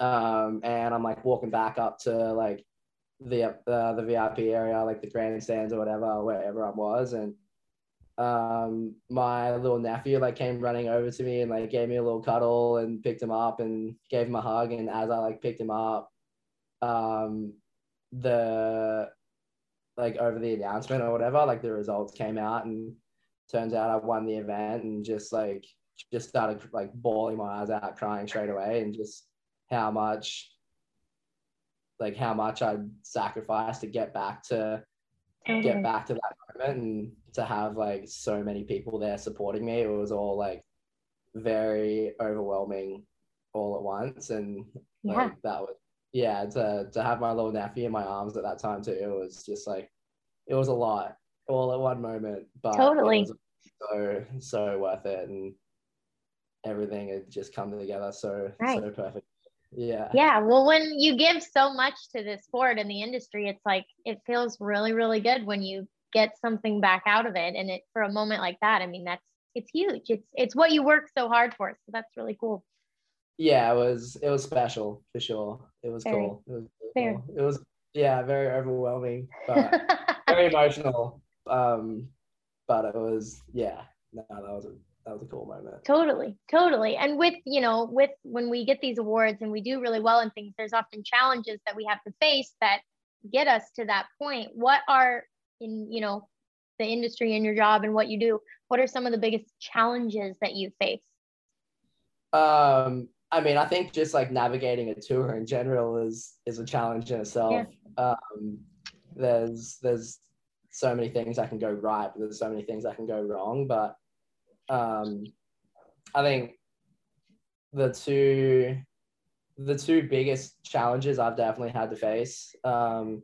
Um and i'm like walking back up to like the uh, the VIP area, like the grandstands or whatever, wherever I was, and um, my little nephew like came running over to me and like gave me a little cuddle and picked him up and gave him a hug, and as I like picked him up, um, the like over the announcement or whatever, like the results came out and turns out I won the event and just like just started like bawling my eyes out, crying straight away, and just how much like how much I'd sacrificed to get back to Totally. get mm-hmm. back to that moment and to have like so many people there supporting me. It was all like very overwhelming all at once. And like Yeah. that was yeah, to to have my little nephew in my arms at that time too, it was just like it was a lot all at one moment. But it Totally. was so so worth it and everything had just come together so Right. so perfect. Yeah. Yeah. Well, when you give so much to this sport and the industry, it's like it feels really, really good when you get something back out of it. And it for a moment like that, I mean, that's it's huge. It's it's what you work so hard for. So that's really cool. yeah it was it was special for sure it was Very cool it was, really cool. it was yeah very overwhelming but very emotional um but it was yeah no that was that was a cool moment. Totally totally. And with you know with when we get these awards and we do really well in things there's often challenges that we have to face that get us to that point. What are in you know the industry and your job and what you do what are some of the biggest challenges that you face? Um i mean i think just like navigating a tour in general is is a challenge in itself. Um there's there's so many things that can go right but there's so many things that can go wrong but um i think the two the two biggest challenges i've definitely had to face um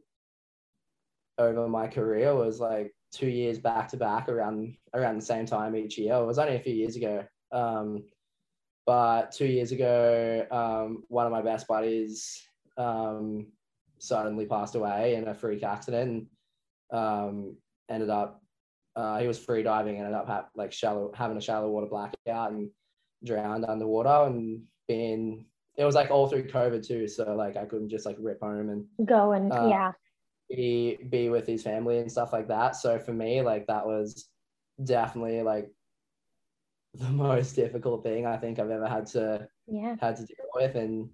over my career was like two years back to back around around the same time each year it was only a few years ago um but two years ago, um, one of my best buddies um, suddenly passed away in a freak accident. And, um, ended up, uh, he was free diving, and ended up ha- like shallow, having a shallow water blackout and drowned underwater. And being, it was like all through COVID too. So like I couldn't just like rip home and go and Uh, yeah be be with his family and stuff like that. So for me, like that was definitely like the most difficult thing I think I've ever had to yeah had to deal with. And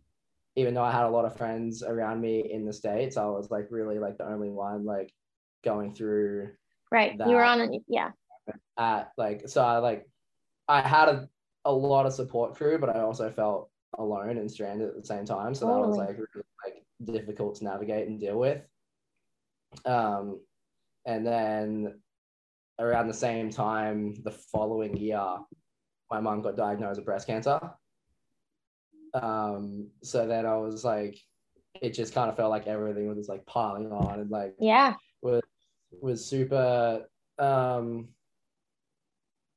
even though I had a lot of friends around me in the States, I was like really like the only one like going through right you were on a yeah at like so I like I had a, a lot of support crew, but I also felt alone and stranded at the same time. So that was like really like difficult to navigate and deal with. Um and then around the same time the following year, my mom got diagnosed with breast cancer. Um so then I was like it just kind of felt like everything was just like piling on and like yeah was super um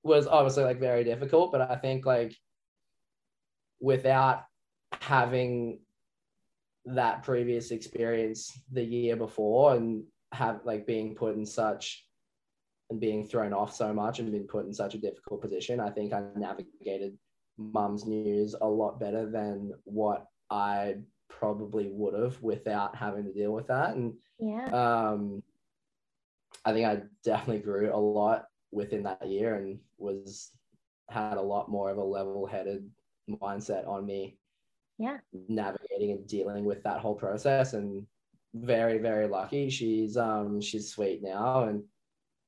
was obviously like very difficult but i think like without having that previous experience the year before and have like being put in such and being thrown off so much and been put in such a difficult position i think i navigated mum's news a lot better than what i probably would have without having to deal with that. And yeah. um, I think I definitely grew a lot within that year and was had a lot more of a level-headed mindset on me yeah. navigating and dealing with that whole process and very very lucky. She's um she's sweet now and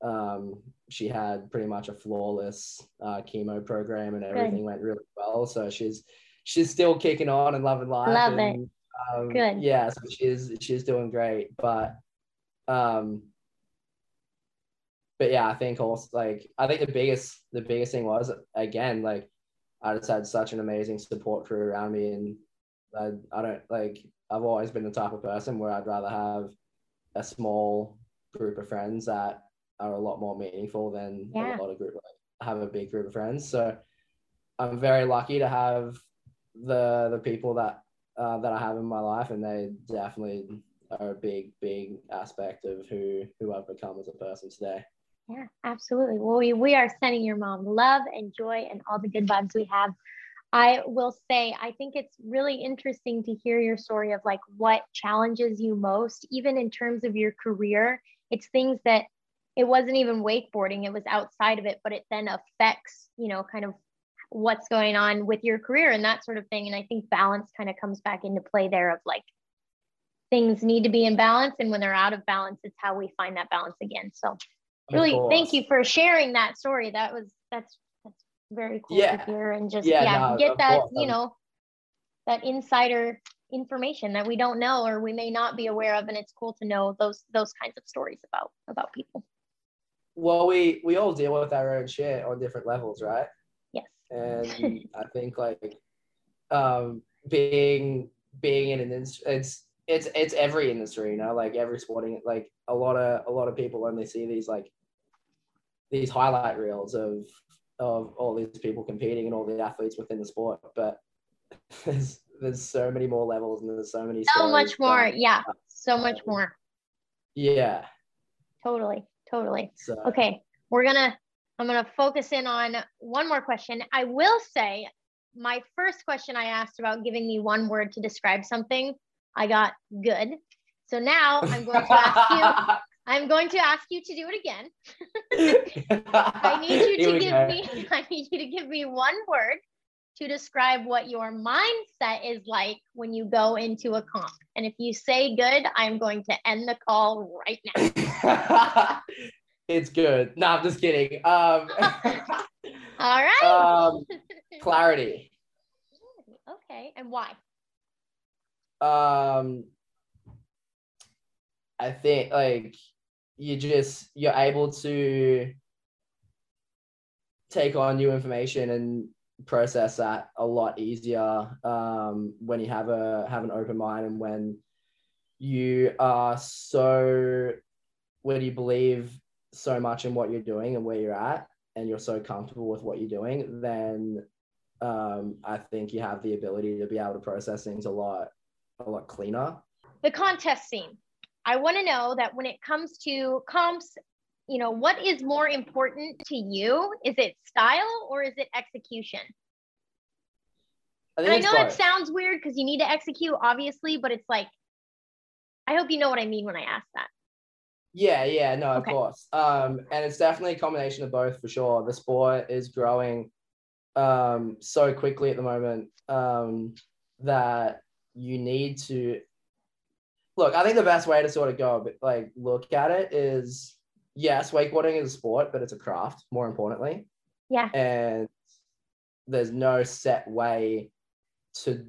um she had pretty much a flawless uh, chemo program and everything Good. went really well. So she's she's still kicking on and loving life love and, it. um, Good. yeah so she's she's doing great. But um but yeah i think also like i think the biggest the biggest thing was again like I just had such an amazing support crew around me, and I, I don't like. I've always been the type of person where I'd rather have a small group of friends that are a lot more meaningful than yeah. a lot of group. Like, have a big group of friends, so I'm very lucky to have the the people that uh, that I have in my life, and they definitely are a big big aspect of who who I've become as a person today. Yeah, absolutely. Well, we, we are sending your mom love and joy and all the good vibes we have. I will say, I think it's really interesting to hear your story of like what challenges you most, even in terms of your career. It's things that it wasn't even wakeboarding, it was outside of it, but it then affects, you know, kind of what's going on with your career and that sort of thing. And I think balance kind of comes back into play there of like things need to be in balance. And when they're out of balance, it's how we find that balance again. So really thank you for sharing that story that was that's that's very cool yeah. to hear and just yeah, yeah no, get that course. you know that insider information that we don't know or we may not be aware of and it's cool to know those those kinds of stories about about people well we we all deal with our own shit on different levels right yes and i think like um being being in an it's it's it's every industry, you know, like every sporting, like a lot of a lot of people only see these like these highlight reels of of all these people competing and all the athletes within the sport, but there's there's so many more levels and there's so many so much more, that, yeah, so much more. Yeah. Totally, totally. So. Okay, we're gonna I'm gonna focus in on one more question. I will say my first question I asked about giving me one word to describe something I got good. So now I'm going to ask you. I'm going to ask you to do it again. I need you to give go. me. I need you to give me one word to describe what your mindset is like when you go into a comp. And if you say good, I'm going to end the call right now. it's good. No, I'm just kidding. Um, All right. Um, clarity. Okay. And why? um I think like you just you're able to take on new information and process that a lot easier um, when you have a have an open mind and when you are so when you believe so much in what you're doing and where you're at and you're so comfortable with what you're doing then um, i think you have the ability to be able to process things a lot a lot cleaner. The contest scene. I want to know that when it comes to comps, you know, what is more important to you? Is it style or is it execution? I, I know that sounds weird because you need to execute, obviously, but it's like, I hope you know what I mean when I ask that. Yeah, yeah, no, of okay. course. Um, and it's definitely a combination of both for sure. The sport is growing um so quickly at the moment um that you need to look. I think the best way to sort of go, like, look at it is yes, wakeboarding is a sport, but it's a craft. More importantly, yeah, and there's no set way to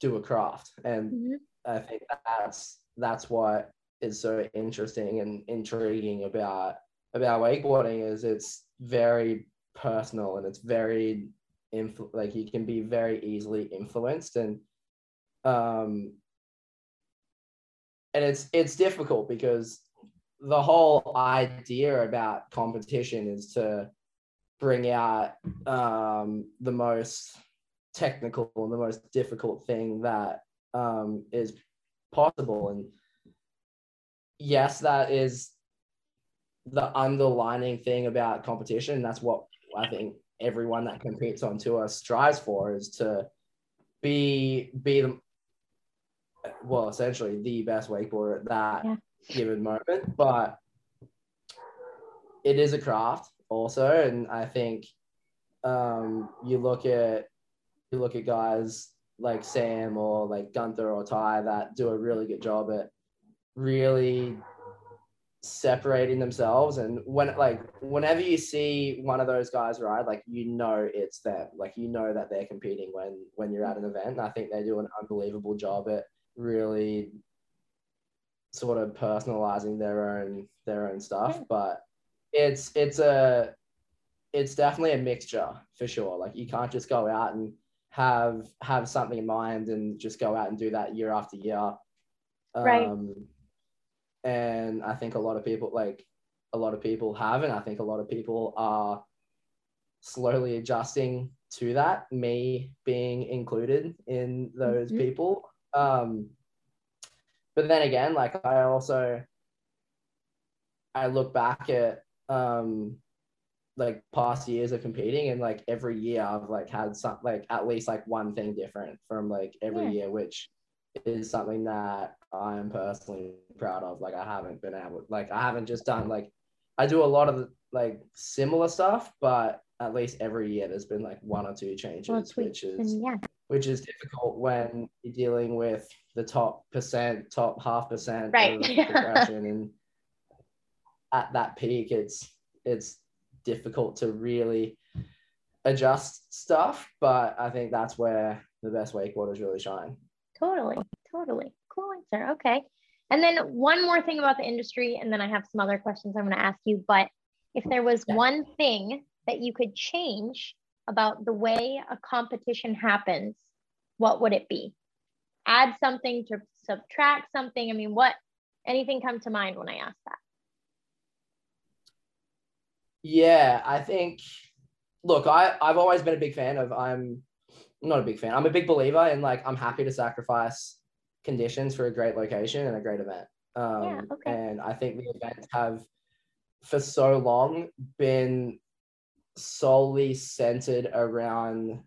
do a craft, and mm-hmm. I think that's that's what is so interesting and intriguing about about wakeboarding is it's very personal and it's very influ- like you can be very easily influenced and um, and it's it's difficult because the whole idea about competition is to bring out um, the most technical and the most difficult thing that um, is possible. And yes that is the underlining thing about competition. That's what i think everyone that competes on tour strives for is to be be the well, essentially the best wakeboarder at that yeah. given moment. But it is a craft also, and I think um, you look at you look at guys like Sam or like Gunther or Ty that do a really good job at really separating themselves and when like whenever you see one of those guys ride like you know it's them like you know that they're competing when when you're at an event and i think they do an unbelievable job at really sort of personalizing their own their own stuff but it's it's a it's definitely a mixture for sure like you can't just go out and have have something in mind and just go out and do that year after year Right. um, and I think a lot of people like a lot of people have, and I think a lot of people are slowly adjusting to that. Me being included in those Mhm. people. Um, but then again, like I also I look back at um like past years of competing and like every year I've like had some like at least like one thing different from like every Yeah. year, which is something that I'm personally proud of. Like I haven't been able like I haven't just done like I do a lot of like similar stuff, but at least every year there's been like one or two changes, Well, which is and yeah, which is difficult when you're dealing with the top percent, top half percent Right. of and at that peak, it's it's difficult to really adjust stuff. But I think that's where the best wakeboarders really shine. totally, totally. Cool answer. Okay. And then one more thing about the industry, and then I have some other questions I'm going to ask you. But if there was Yeah. one thing that you could change about the way a competition happens, what would it be? Add something to subtract something. I mean, what anything come to mind when I ask that? Yeah, I think. Look, I I've always been a big fan of. I'm not a big fan. I'm a big believer in like I'm happy to sacrifice conditions for a great location and a great event. Um, Yeah, okay. And I think the events have, for so long, been solely centered around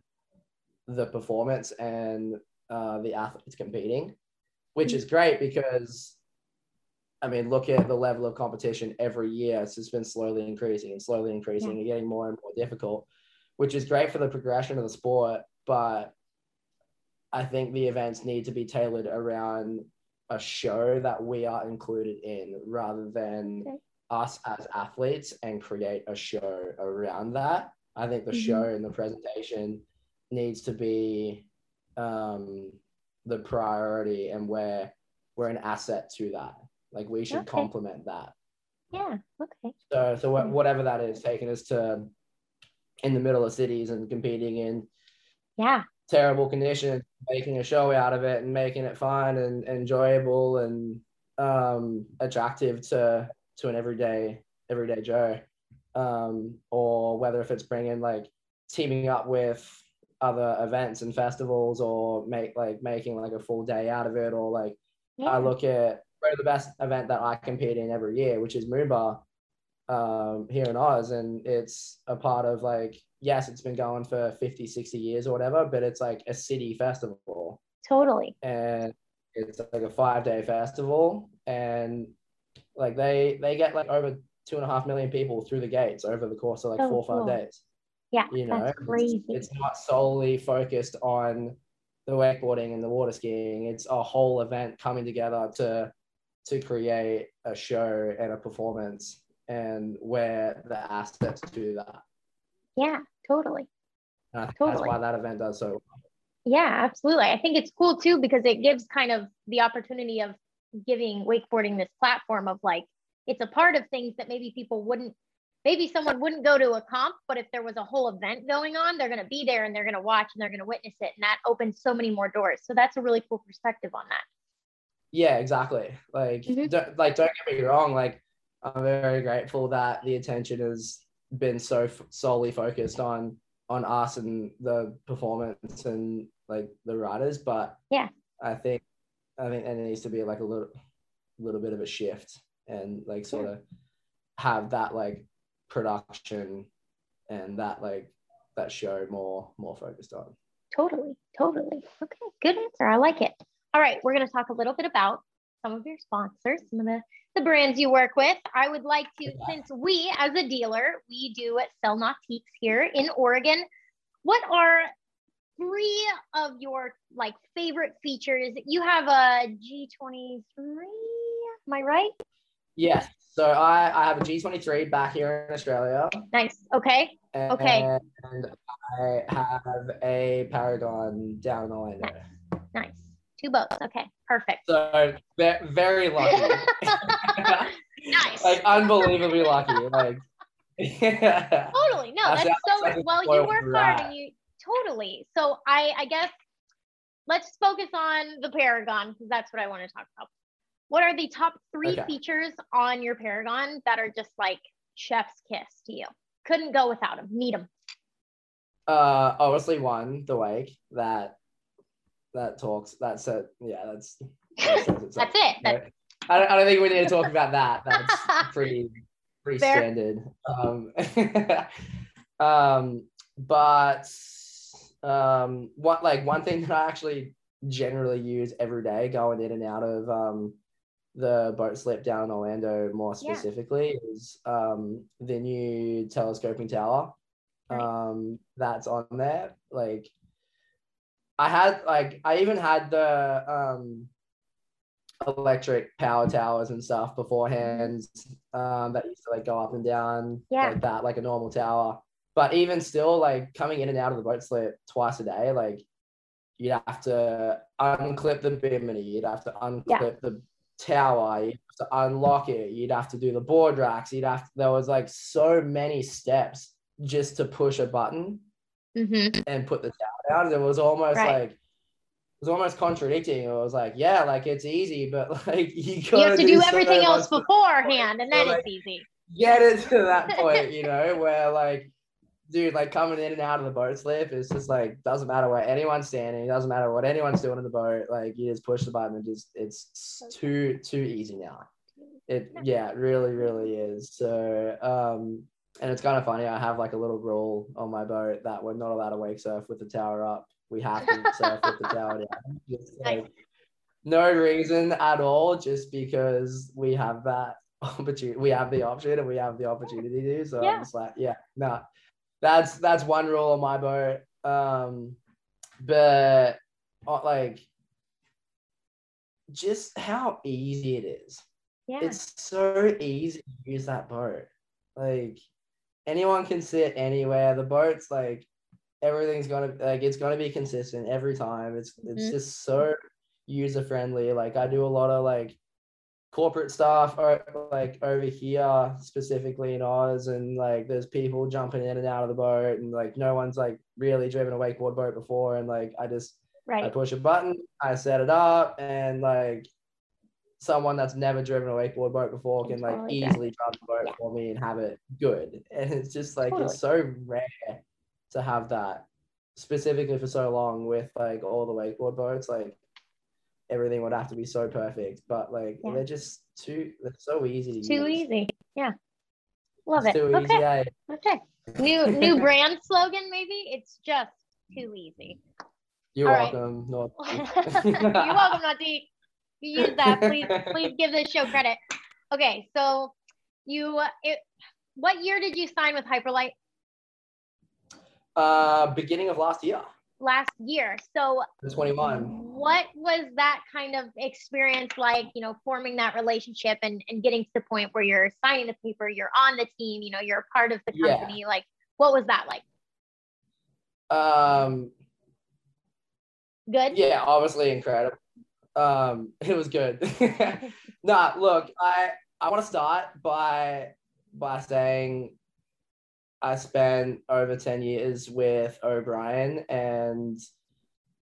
the performance and uh, the athletes competing, which is great because I mean, look at the level of competition every year. It's just been slowly increasing and slowly increasing and getting more and more difficult, which is great for the progression of the sport. But I think the events need to be tailored around a show that we are included in rather than Okay. Us as athletes and create a show around that. I think the Mhm. show and the presentation needs to be um, the priority and where we're an asset to that. Like we should Okay. complement that. Yeah. Okay. So, so what, Mm. whatever that is, taking us to in the middle of cities and competing in Yeah. terrible conditions, making a show out of it and making it fun and enjoyable and um, attractive to to an everyday everyday Joe, um, or whether if it's bringing like teaming up with other events and festivals or make like making like a full day out of it or like Yeah. I look at the best event that I compete in every year, which is Moomba um, here in Oz. And it's a part of like, yes, it's been going for 50, 60 years or whatever, but it's like a city festival. totally. And it's like a five day festival. And like they they get like over two and a half million people through the gates over the course of like So four or five cool. days Yeah. you know that's it's- crazy. It's, not solely focused on the wakeboarding and the water skiing it's a whole event coming together to to create a show and a performance and where the assets to that yeah. Totally. and I think Totally. that's why that event does so well. Yeah, absolutely. I think it's cool too because it gives kind of the opportunity of giving wakeboarding this platform of like it's a part of things that maybe people wouldn't maybe someone wouldn't go to a comp, but if there was a whole event going on, they're going to be there and they're going to watch and they're going to witness it and that opens so many more doors. So that's a really cool perspective on that. yeah exactly like Mhm. don't, like don't get me wrong like i'm very grateful that the attention has been so f- solely focused on on us and the performance and like the riders but Yeah. i think i think there needs to be like a little little bit of a shift and like sort of have that like production and that like that show more more focused on Totally, totally. Okay, good answer. I like it. All right, we're going to talk a little bit about some of your sponsors, some of the, the brands you work with. I would like to, since we as a dealer, we do sell Nautiques here in Oregon. What are three of your like favorite features. You have a G23. Am I right? Yes. So I, I have a G23 back here in Australia. Nice. Okay. And Okay. And I have a Paragon down in Orlando. Nice. Nice. Two boats. Okay. Perfect. So ve- very lucky. Nice. like unbelievably lucky. Like yeah. totally. No, That's- that's so that's well. You work hard and you totally. So I, I guess let's focus on the Paragon because that's what I want to talk about. What are the top three Okay. features on your Paragon that are just like chef's kiss to you? Couldn't go without them. Need them. Uh obviously one, the wake that that talks that's it. Yeah, that's that says. That's it. That's I don't, I don't think we need to talk about that. That's pretty pretty Fair. standard. Um, um, but um, what like one thing that I actually generally use every day going in and out of um, the boat slip down in Orlando more Yeah. specifically is um, the new telescoping tower Right. um, that's on there. Like I had like I even had the um, electric power towers and stuff beforehand um, that used to like go up and down Yeah. like that, like a normal tower. But even still, like coming in and out of the boat slip twice a day, like you'd have to unclip the bimini, you'd have to unclip the tower, you'd have to unlock it, you'd have to do the board racks, you'd have to, there was like so many steps just to push a button mm-hmm. and put the tower down. It was almost Right. like it was almost contradicting. It was like, yeah, like it's easy, but like you, You have to do so everything else beforehand, and then like- it's easy. Get it to that point, you know, where like, dude, like coming in and out of the boat slip it's just like doesn't matter where anyone's standing, doesn't matter what anyone's doing in the boat. Like you just push the button and just it's too too easy now. It yeah, it really really is. So um, and it's kind of funny. I have like a little rule on my boat that we're not allowed to wake surf with the tower up. We have to surf with the tower down. Just, like, no reason at all, just because we have that opportunity. We have the option and we have the opportunity to. So Yeah. I'm just like, yeah, no, that's that's one rule on my boat. Um, but uh, like, just how easy it is Yeah. it's so easy to use that boat. Like anyone can sit anywhere. The boat's like everything's gonna like it's gonna be consistent every time. It's it's Mhm. just so user friendly. Like I do a lot of like corporate stuff or like over here specifically in Oz and like there's people jumping in and out of the boat and like no one's like really driven a wakeboard boat before and like I just I push a button, I set it up, and like someone that's never driven a wakeboard boat before can like Totally easily drive the boat Yeah. for me and have it good. And it's just like Totally. it's so rare to have that specifically for so long with like all the wakeboard boats. Like everything would have to be so perfect, but like Yeah. they're just too they're so easy to Too use. easy. Yeah. Love It's it. too Okay. easy. eh? Okay. New new brand slogan maybe. It's just too easy. You're All right. welcome. North. You're welcome, Nautique. You use that. Please, please give this show credit. Okay, so you, it, what year did you sign with Hyperlite? Uh, beginning of last year, Last year. So, 21. What was that kind of experience like? You know, forming that relationship and and getting to the point where you're signing the paper, you're on the team, you know, you're a part of the Yeah. company. Like, what was that like? Um, Good. Yeah, obviously incredible. Um, it was good. nah, look, I I want to start by by saying I spent over 10 years with O'Brien and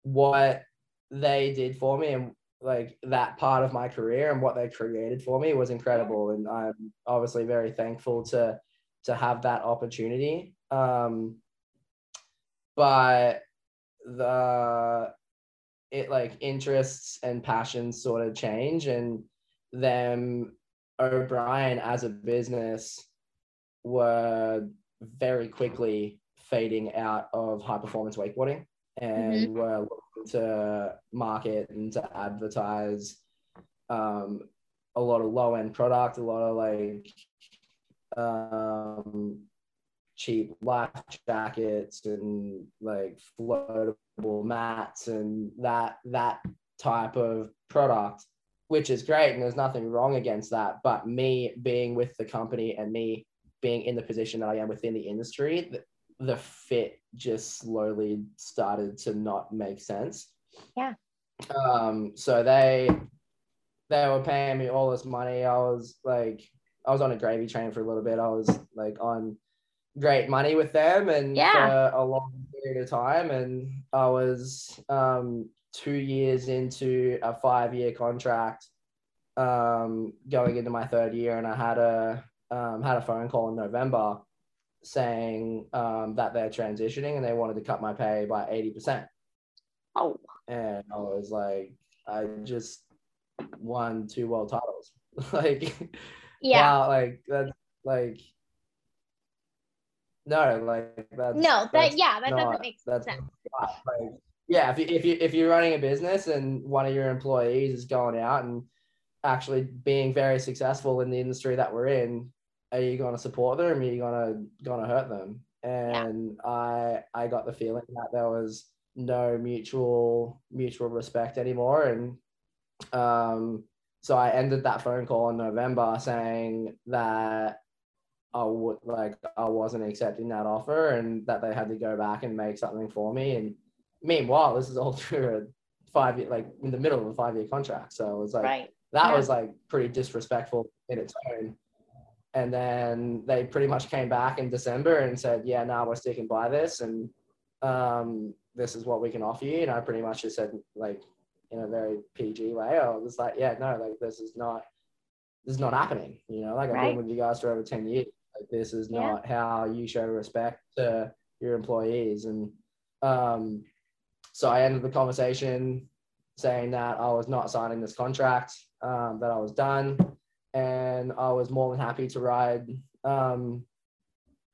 what they did for me and like that part of my career and what they created for me was incredible and I'm obviously very thankful to to have that opportunity. Um, but the it like interests and passions sort of change and them O'Brien as a business were very quickly fading out of high performance wakeboarding and were looking to market and to advertise um, a lot of low end product, a lot of like um, cheap life jackets and like floatable mats and that that type of product which is great and there's nothing wrong against that. But me being with the company and me being in the position that I am within the industry the, fit just slowly started to not make sense. Yeah. um so they they were paying me all this money. I was like I was on a gravy train for a little bit. I was like on great money with them and Yeah. for a long period of time. And I was um two years into a five year contract um going into my third year and I had a um, had a phone call in November saying um, that they're transitioning and they wanted to cut my pay by 80% Oh, and I was like I just won two world titles like yeah. wow, like that's like no, like that's no, that that's yeah, that not- doesn't make sense. not, like, yeah, if you if you if you're running a business and one of your employees is going out and actually being very successful in the industry that we're in, are you going to support them? Or are you going to going to hurt them? And I I got the feeling that there was no mutual mutual respect anymore, and um, so I ended that phone call in November saying that I would like I wasn't accepting that offer and that they had to go back and make something for me. And meanwhile, this is all through a five year like in the middle of a five year contract. So it was like right. that Yeah. was like pretty disrespectful in its own. And then they pretty much came back in December and said, "Yeah, now we're sticking by this, and um, this is what we can offer you." And I pretty much just said, like, in a very PG way, I was like, "Yeah, no, like this is not, this is not happening." You know, like I've been with you guys for over ten years. Like this is Yeah. not how you show respect to your employees. And um, so I ended the conversation saying that I was not signing this contract, um, that I was done, and I was more than happy to ride um,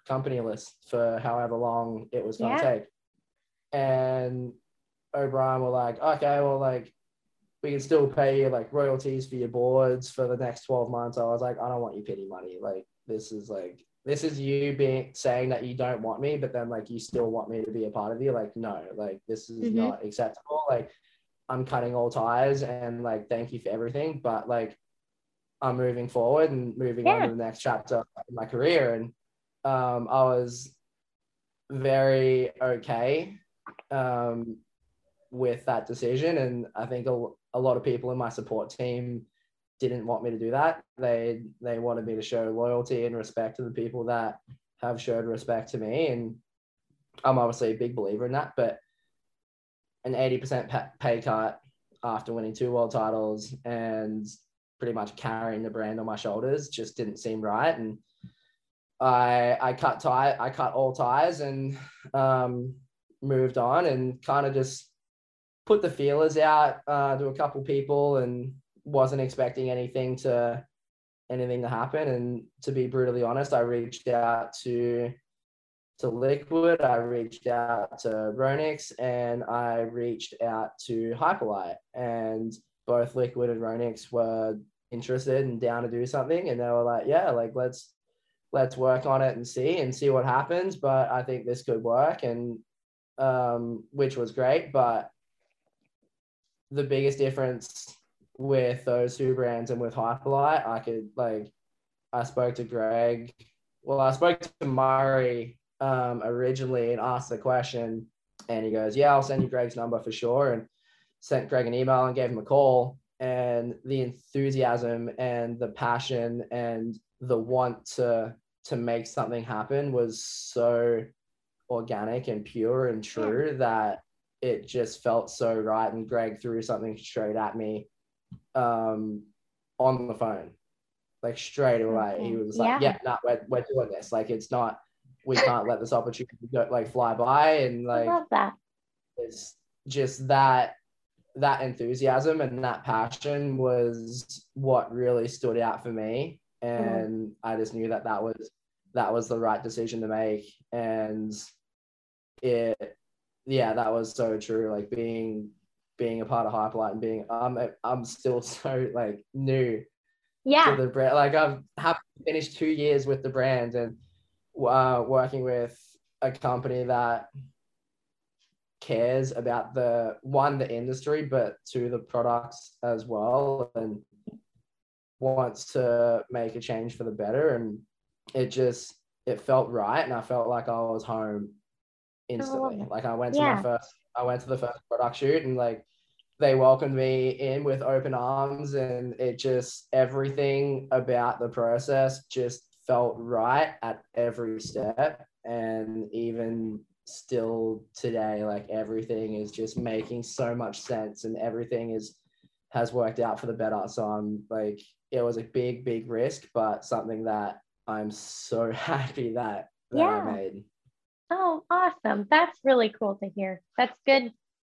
company list for however long it was going to Yeah. take. And O'Brien were like, okay, well, like we can still pay you like royalties for your boards for the next 12 months. I was like, I don't want your pity money. Like this is like this is you being saying that you don't want me, but then like you still want me to be a part of you. Like, no, like this is Mhm. not acceptable. Like I'm cutting all ties and like thank you for everything. But like I'm moving forward and moving on to the next chapter in my career. And um I was very okay um with that decision. And I think a, a lot of people in my support team didn't want me to do that. They they wanted me to show loyalty and respect to the people that have showed respect to me. And I'm obviously a big believer in that. But an 80% pay cut after winning two world titles and pretty much carrying the brand on my shoulders just didn't seem right. And I I cut tie I cut all ties and um, moved on and kind of just put the feelers out uh, to a couple people and wasn't expecting anything to anything to happen. And to be brutally honest, I reached out to to Liquid, I reached out to Ronix, and I reached out to Hyperlite, and both Liquid and Ronix were interested and down to do something, and they were like, "Yeah, like let's let's work on it and see and see what happens." But I think this could work, and um, which was great. But the biggest difference with those two brands and with Hyperlite, I could like, I spoke to Greg. Well, I spoke to Murray um, originally and asked the question, and he goes, "Yeah, I'll send you Greg's number for sure." And sent Greg an email and gave him a call. And the enthusiasm and the passion and the want to to make something happen was so organic and pure and true that it just felt so right. And Greg threw something straight at me um, on the phone, like straight away. He was like, Yeah. "Yeah, no, we're, we're doing this. Like, it's not. We can't let this opportunity go, like fly by." And I like, love that. it's just that that enthusiasm and that passion was what really stood out for me. And i just knew that that was that was the right decision to make. And it yeah that was so true. Like being being a part of hyperlite and being i'm i'm still so like new Yeah. to the brand. Like i've have finished two years with the brand and uh, working with a company that cares about the one the industry but two the products as well and wants to make a change for the better. And it just it felt right and i felt like i was home instantly. Oh, like i went to my first i went to the first product shoot and like they welcomed me in with open arms and it just everything about the process just felt right at every step. And even still today like everything is just making so much sense and everything is has worked out for the better so i'm like it was a big big risk but something that i'm so happy that, that Yeah. i made Oh, awesome. That's really cool to hear. That's good.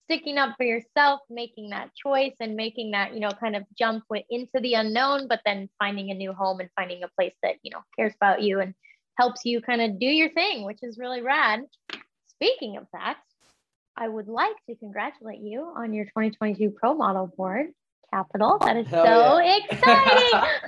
Sticking up for yourself, making that choice and making that, you know, kind of jump wi- into the unknown, but then finding a new home and finding a place that, you know, cares about you and helps you kind of do your thing, which is really rad. Speaking of that, I would like to congratulate you on your 2022 Pro Model Board Capitol. That is Hell so yeah. exciting.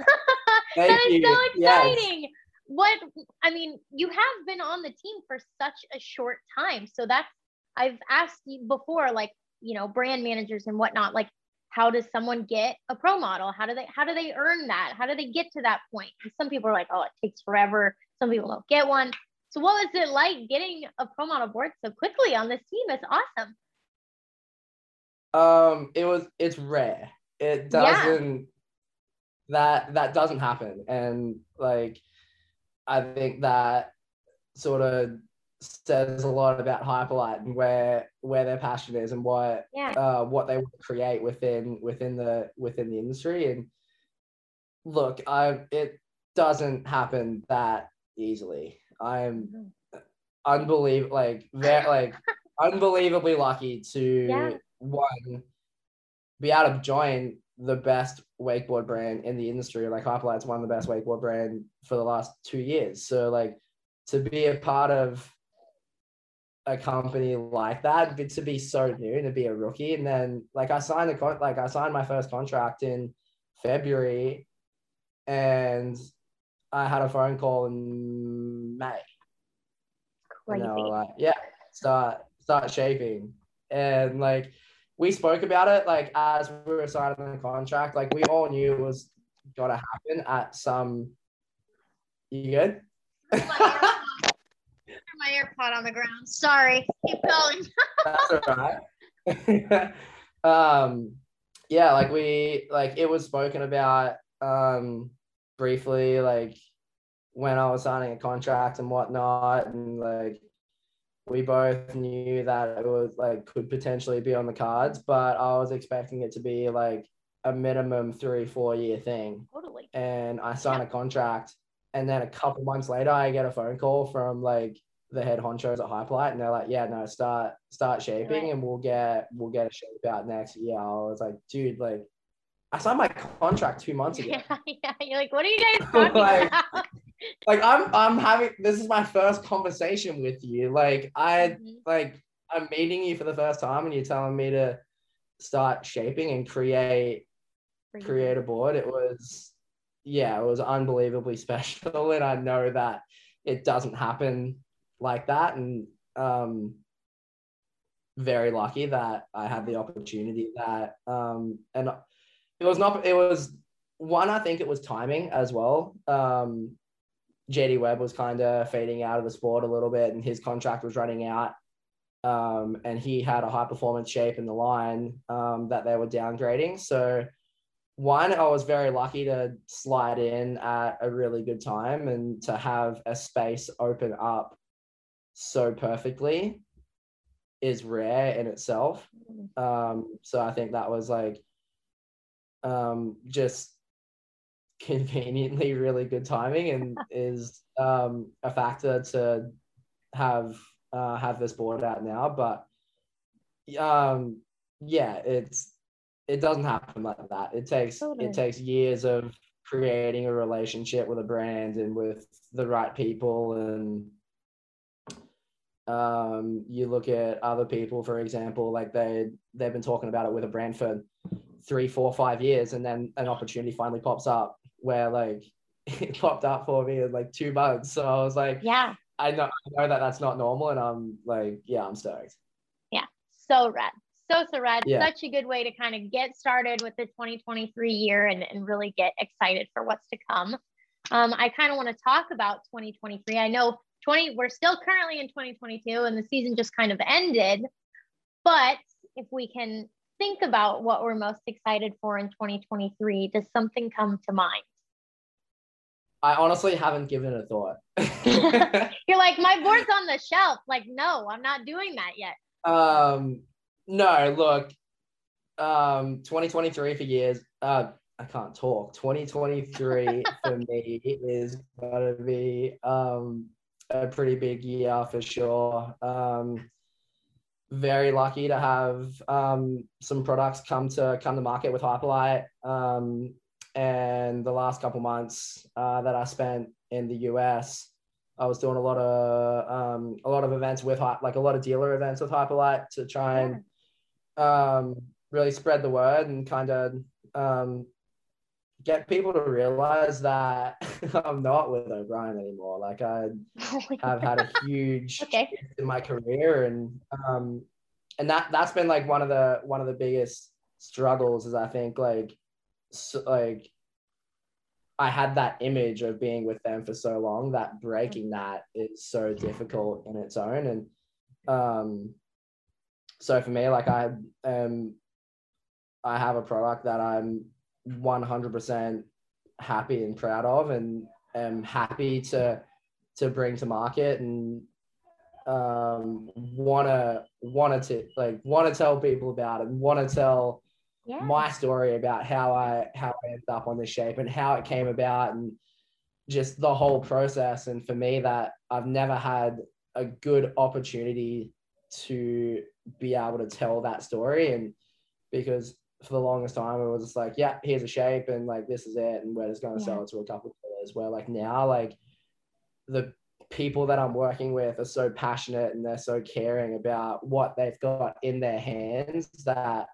That is you. so Yes. exciting. What I mean, you have been on the team for such a short time. So that's I've asked you before, like, you know, brand managers and whatnot, like how does someone get a pro model? How do they how do they earn that? How do they get to that point? And some people are like, oh, it takes forever. Some people don't get one. So what was it like getting a pro model board so quickly on this team? It's awesome. Um, it was it's rare. It doesn't that that doesn't happen. And like I think that sort of says a lot about Hyperlite and where where their passion is and what Yeah. uh what they want to create within within the within the industry. And look, I it doesn't happen that easily. I'm mm-hmm. unbelievable like like unbelievably lucky to Yeah. one be able to join the best wakeboard brand in the industry. Like hyperlite's one of the best wakeboard brand for the last two years. So like to be a part of a company like that but to be so new and to be a rookie and then like i signed a con- like i signed my first contract in february and i had a phone call in may Crazy. and they were like, yeah, start start shaping. And like we spoke about it like as we were signing the contract, like we all knew it was gonna happen at some you good? my AirPod, my AirPod on the ground. Sorry. Keep going. That's all right. um yeah, like we like it was spoken about um briefly like when I was signing a contract and whatnot and like we both knew that it was like could potentially be on the cards, but I was expecting it to be like a minimum three, four year thing. Totally. And I signed a contract and then a couple months later I get a phone call from like the head honchos at Hyperlite and they're like, yeah, no, start start shaping Right. and we'll get we'll get a shape out next year. I was like, dude, like I signed my contract two months ago. Yeah, yeah. You're like, what are you guys talking Like, about? Like I'm I'm having this is my first conversation with you. Like I Mhm. like I'm meeting you for the first time and you're telling me to start shaping and create create a board. It was yeah, it was unbelievably special and I know that it doesn't happen like that and um very lucky that I had the opportunity that um and it was not it was one I think it was timing as well. Um JD Webb was kind of fading out of the sport a little bit and his contract was running out. Um, and he had a high performance shape in the line um, that they were downgrading. So, one, I was very lucky to slide in at a really good time and to have a space open up so perfectly is rare in itself. Um, so, I think that was like um, just conveniently really good timing and is um, a factor to have uh, have this board out now. But um, yeah, it's it doesn't happen like that. It takes Totally. it takes years of creating a relationship with a brand and with the right people and um, you look at other people, for example, like they they've been talking about it with a brand for three, four, five years, and then an opportunity finally pops up where like it popped up for me in like two months. So I was like, yeah, I know, I know that that's not normal, and I'm like, yeah, I'm stoked. Yeah, so rad, so so rad. Yeah. Such a good way to kind of get started with the 2023 year and and really get excited for what's to come. Um, I kind of want to talk about 2023. I know 20, we're still currently in 2022, and the season just kind of ended. But if we can think about what we're most excited for in 2023, does something come to mind? I honestly haven't given it a thought. You're like, my board's on the shelf. Like, no, I'm not doing that yet. um, no, look, um, 2023 for years. Uh, I can't talk. 2023 for me is gonna be um a pretty big year for sure. Um, very lucky to have um some products come to come to market with Hyperlite. Um, and the last couple months uh, that I spent in the US, I was doing a lot of um, a lot of events with like a lot of dealer events with Hyperlite to try and um, really spread the word and kind of um, get people to realize that I'm not with O'Brien anymore. Like I have had a huge Okay. shift in my career and um and that that's been like one of the one of the biggest struggles is I think like so, like I had that image of being with them for so long that breaking that is so difficult in its own and um so for me like I um I have a product that I'm 100% happy and proud of and am happy to to bring to market and um wanna wanna to like wanna tell people about it and wanna tell Yeah. my story about how I how I ended up on this shape and how it came about and just the whole process. And for me, that I've never had a good opportunity to be able to tell that story. And because for the longest time, it was just like, yeah, here's a shape and like this is it, and we're just going to sell it to a couple of dealers. Where like now, like the people that I'm working with are so passionate and they're so caring about what they've got in their hands that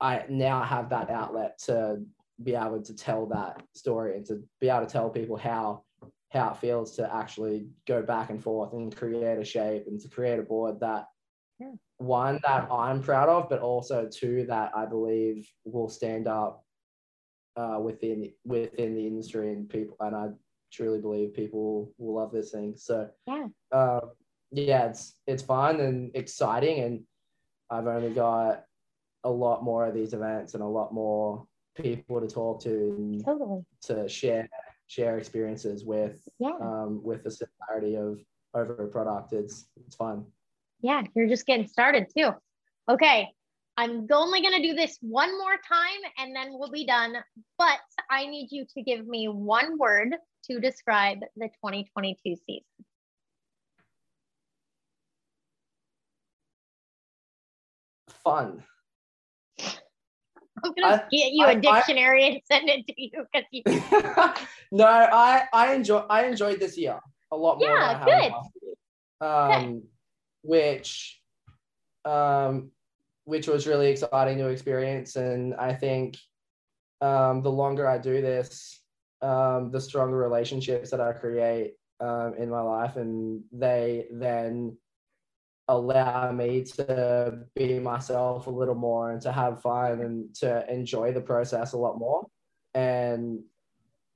I now have that outlet to be able to tell that story and to be able to tell people how how it feels to actually go back and forth and create a shape and to create a board that Yeah. one that I'm proud of, but also two that I believe will stand up uh, within within the industry and people and I truly believe people will love this thing. So Yeah. um, yeah, it's it's fun and exciting, and I've only got a lot more of these events and a lot more people to talk to and Totally. to share share experiences with Yeah. um, with the similarity of over a product. It's it's fun. Yeah. You're just getting started too. Okay. I'm only going to do this one more time and then we'll be done. But I need you to give me one word to describe the 2022 season. Fun. I'm going to I- get you I- a I- dictionary and send it to you because you. no, I I enjoy I enjoyed this year a lot more Yeah, than I good. have last year. Um, which um, which was really exciting to experience, and I think um, the longer I do this, um, the stronger relationships that I create um, in my life, and they then allow me to be myself a little more and to have fun and to enjoy the process a lot more. And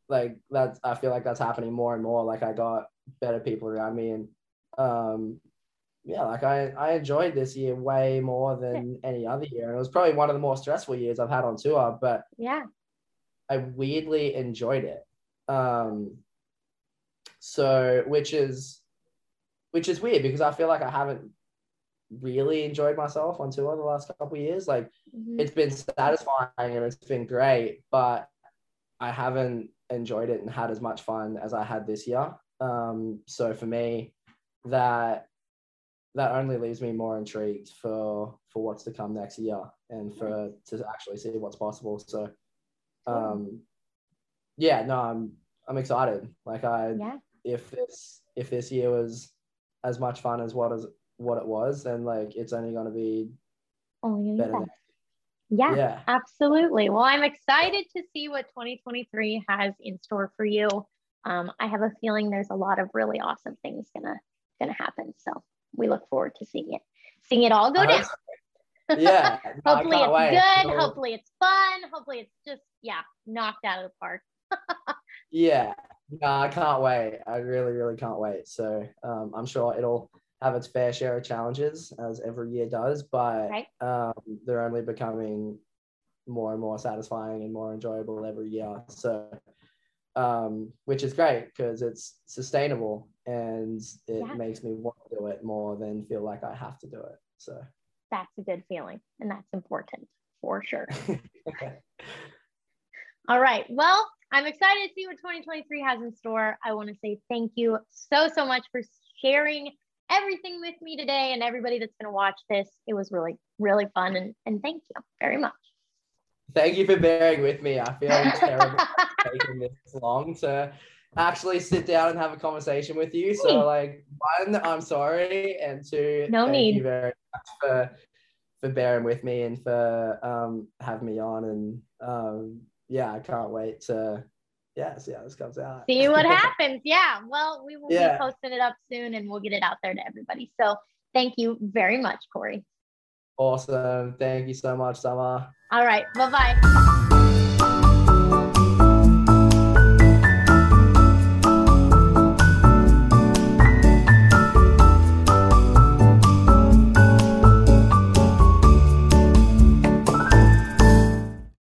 like that's I feel like that's happening more and more. Like I got better people around me and um yeah, like I, I enjoyed this year way more than any other year. And it was probably one of the more stressful years I've had on tour, but Yeah. I weirdly enjoyed it. Um, so which is which is weird because I feel like I haven't really enjoyed myself on tour the last couple of years. Like Mhm. it's been satisfying and it's been great, but I haven't enjoyed it and had as much fun as I had this year. Um, so for me, that that only leaves me more intrigued for for what's to come next year and for to actually see what's possible. So um yeah, no, I'm I'm excited. Like I Yeah. if this if this year was as much fun as what is what it was, then like it's only gonna be Only better better. Yeah, Yeah. absolutely. Well, I'm excited to see what 2023 has in store for you. Um, I have a feeling there's a lot of really awesome things gonna gonna happen. So we look forward to seeing it, seeing it all go I down. Yeah. Hopefully it's wait. good. It'll- Hopefully it's fun. Hopefully it's just yeah, knocked out of the park. Yeah, no, I can't wait. I really, really can't wait. So um, I'm sure it'll have its fair share of challenges as every year does, but Right. um, they're only becoming more and more satisfying and more enjoyable every year. So, um, which is great because it's sustainable and it Yeah. makes me want to do it more than feel like I have to do it. So, That's a good feeling, and that's important for sure. All right. Well, I'm excited to see what 2023 has in store. I want to say thank you so, so much for sharing everything with me today and everybody that's going to watch this. It was really, really fun. And, and thank you very much. thank you for bearing with me. I feel terrible taking this long to actually sit down and have a conversation with you. So like one, I'm sorry, and two, No thank need. you very much for for bearing with me and for um having me on and um yeah, I can't wait to yeah, see how this comes out. see what happens. Yeah. Well, we will Yeah. be posting it up soon and we'll get it out there to everybody. So thank you very much, Cory. awesome. Thank you so much, Summer. All right. Bye bye.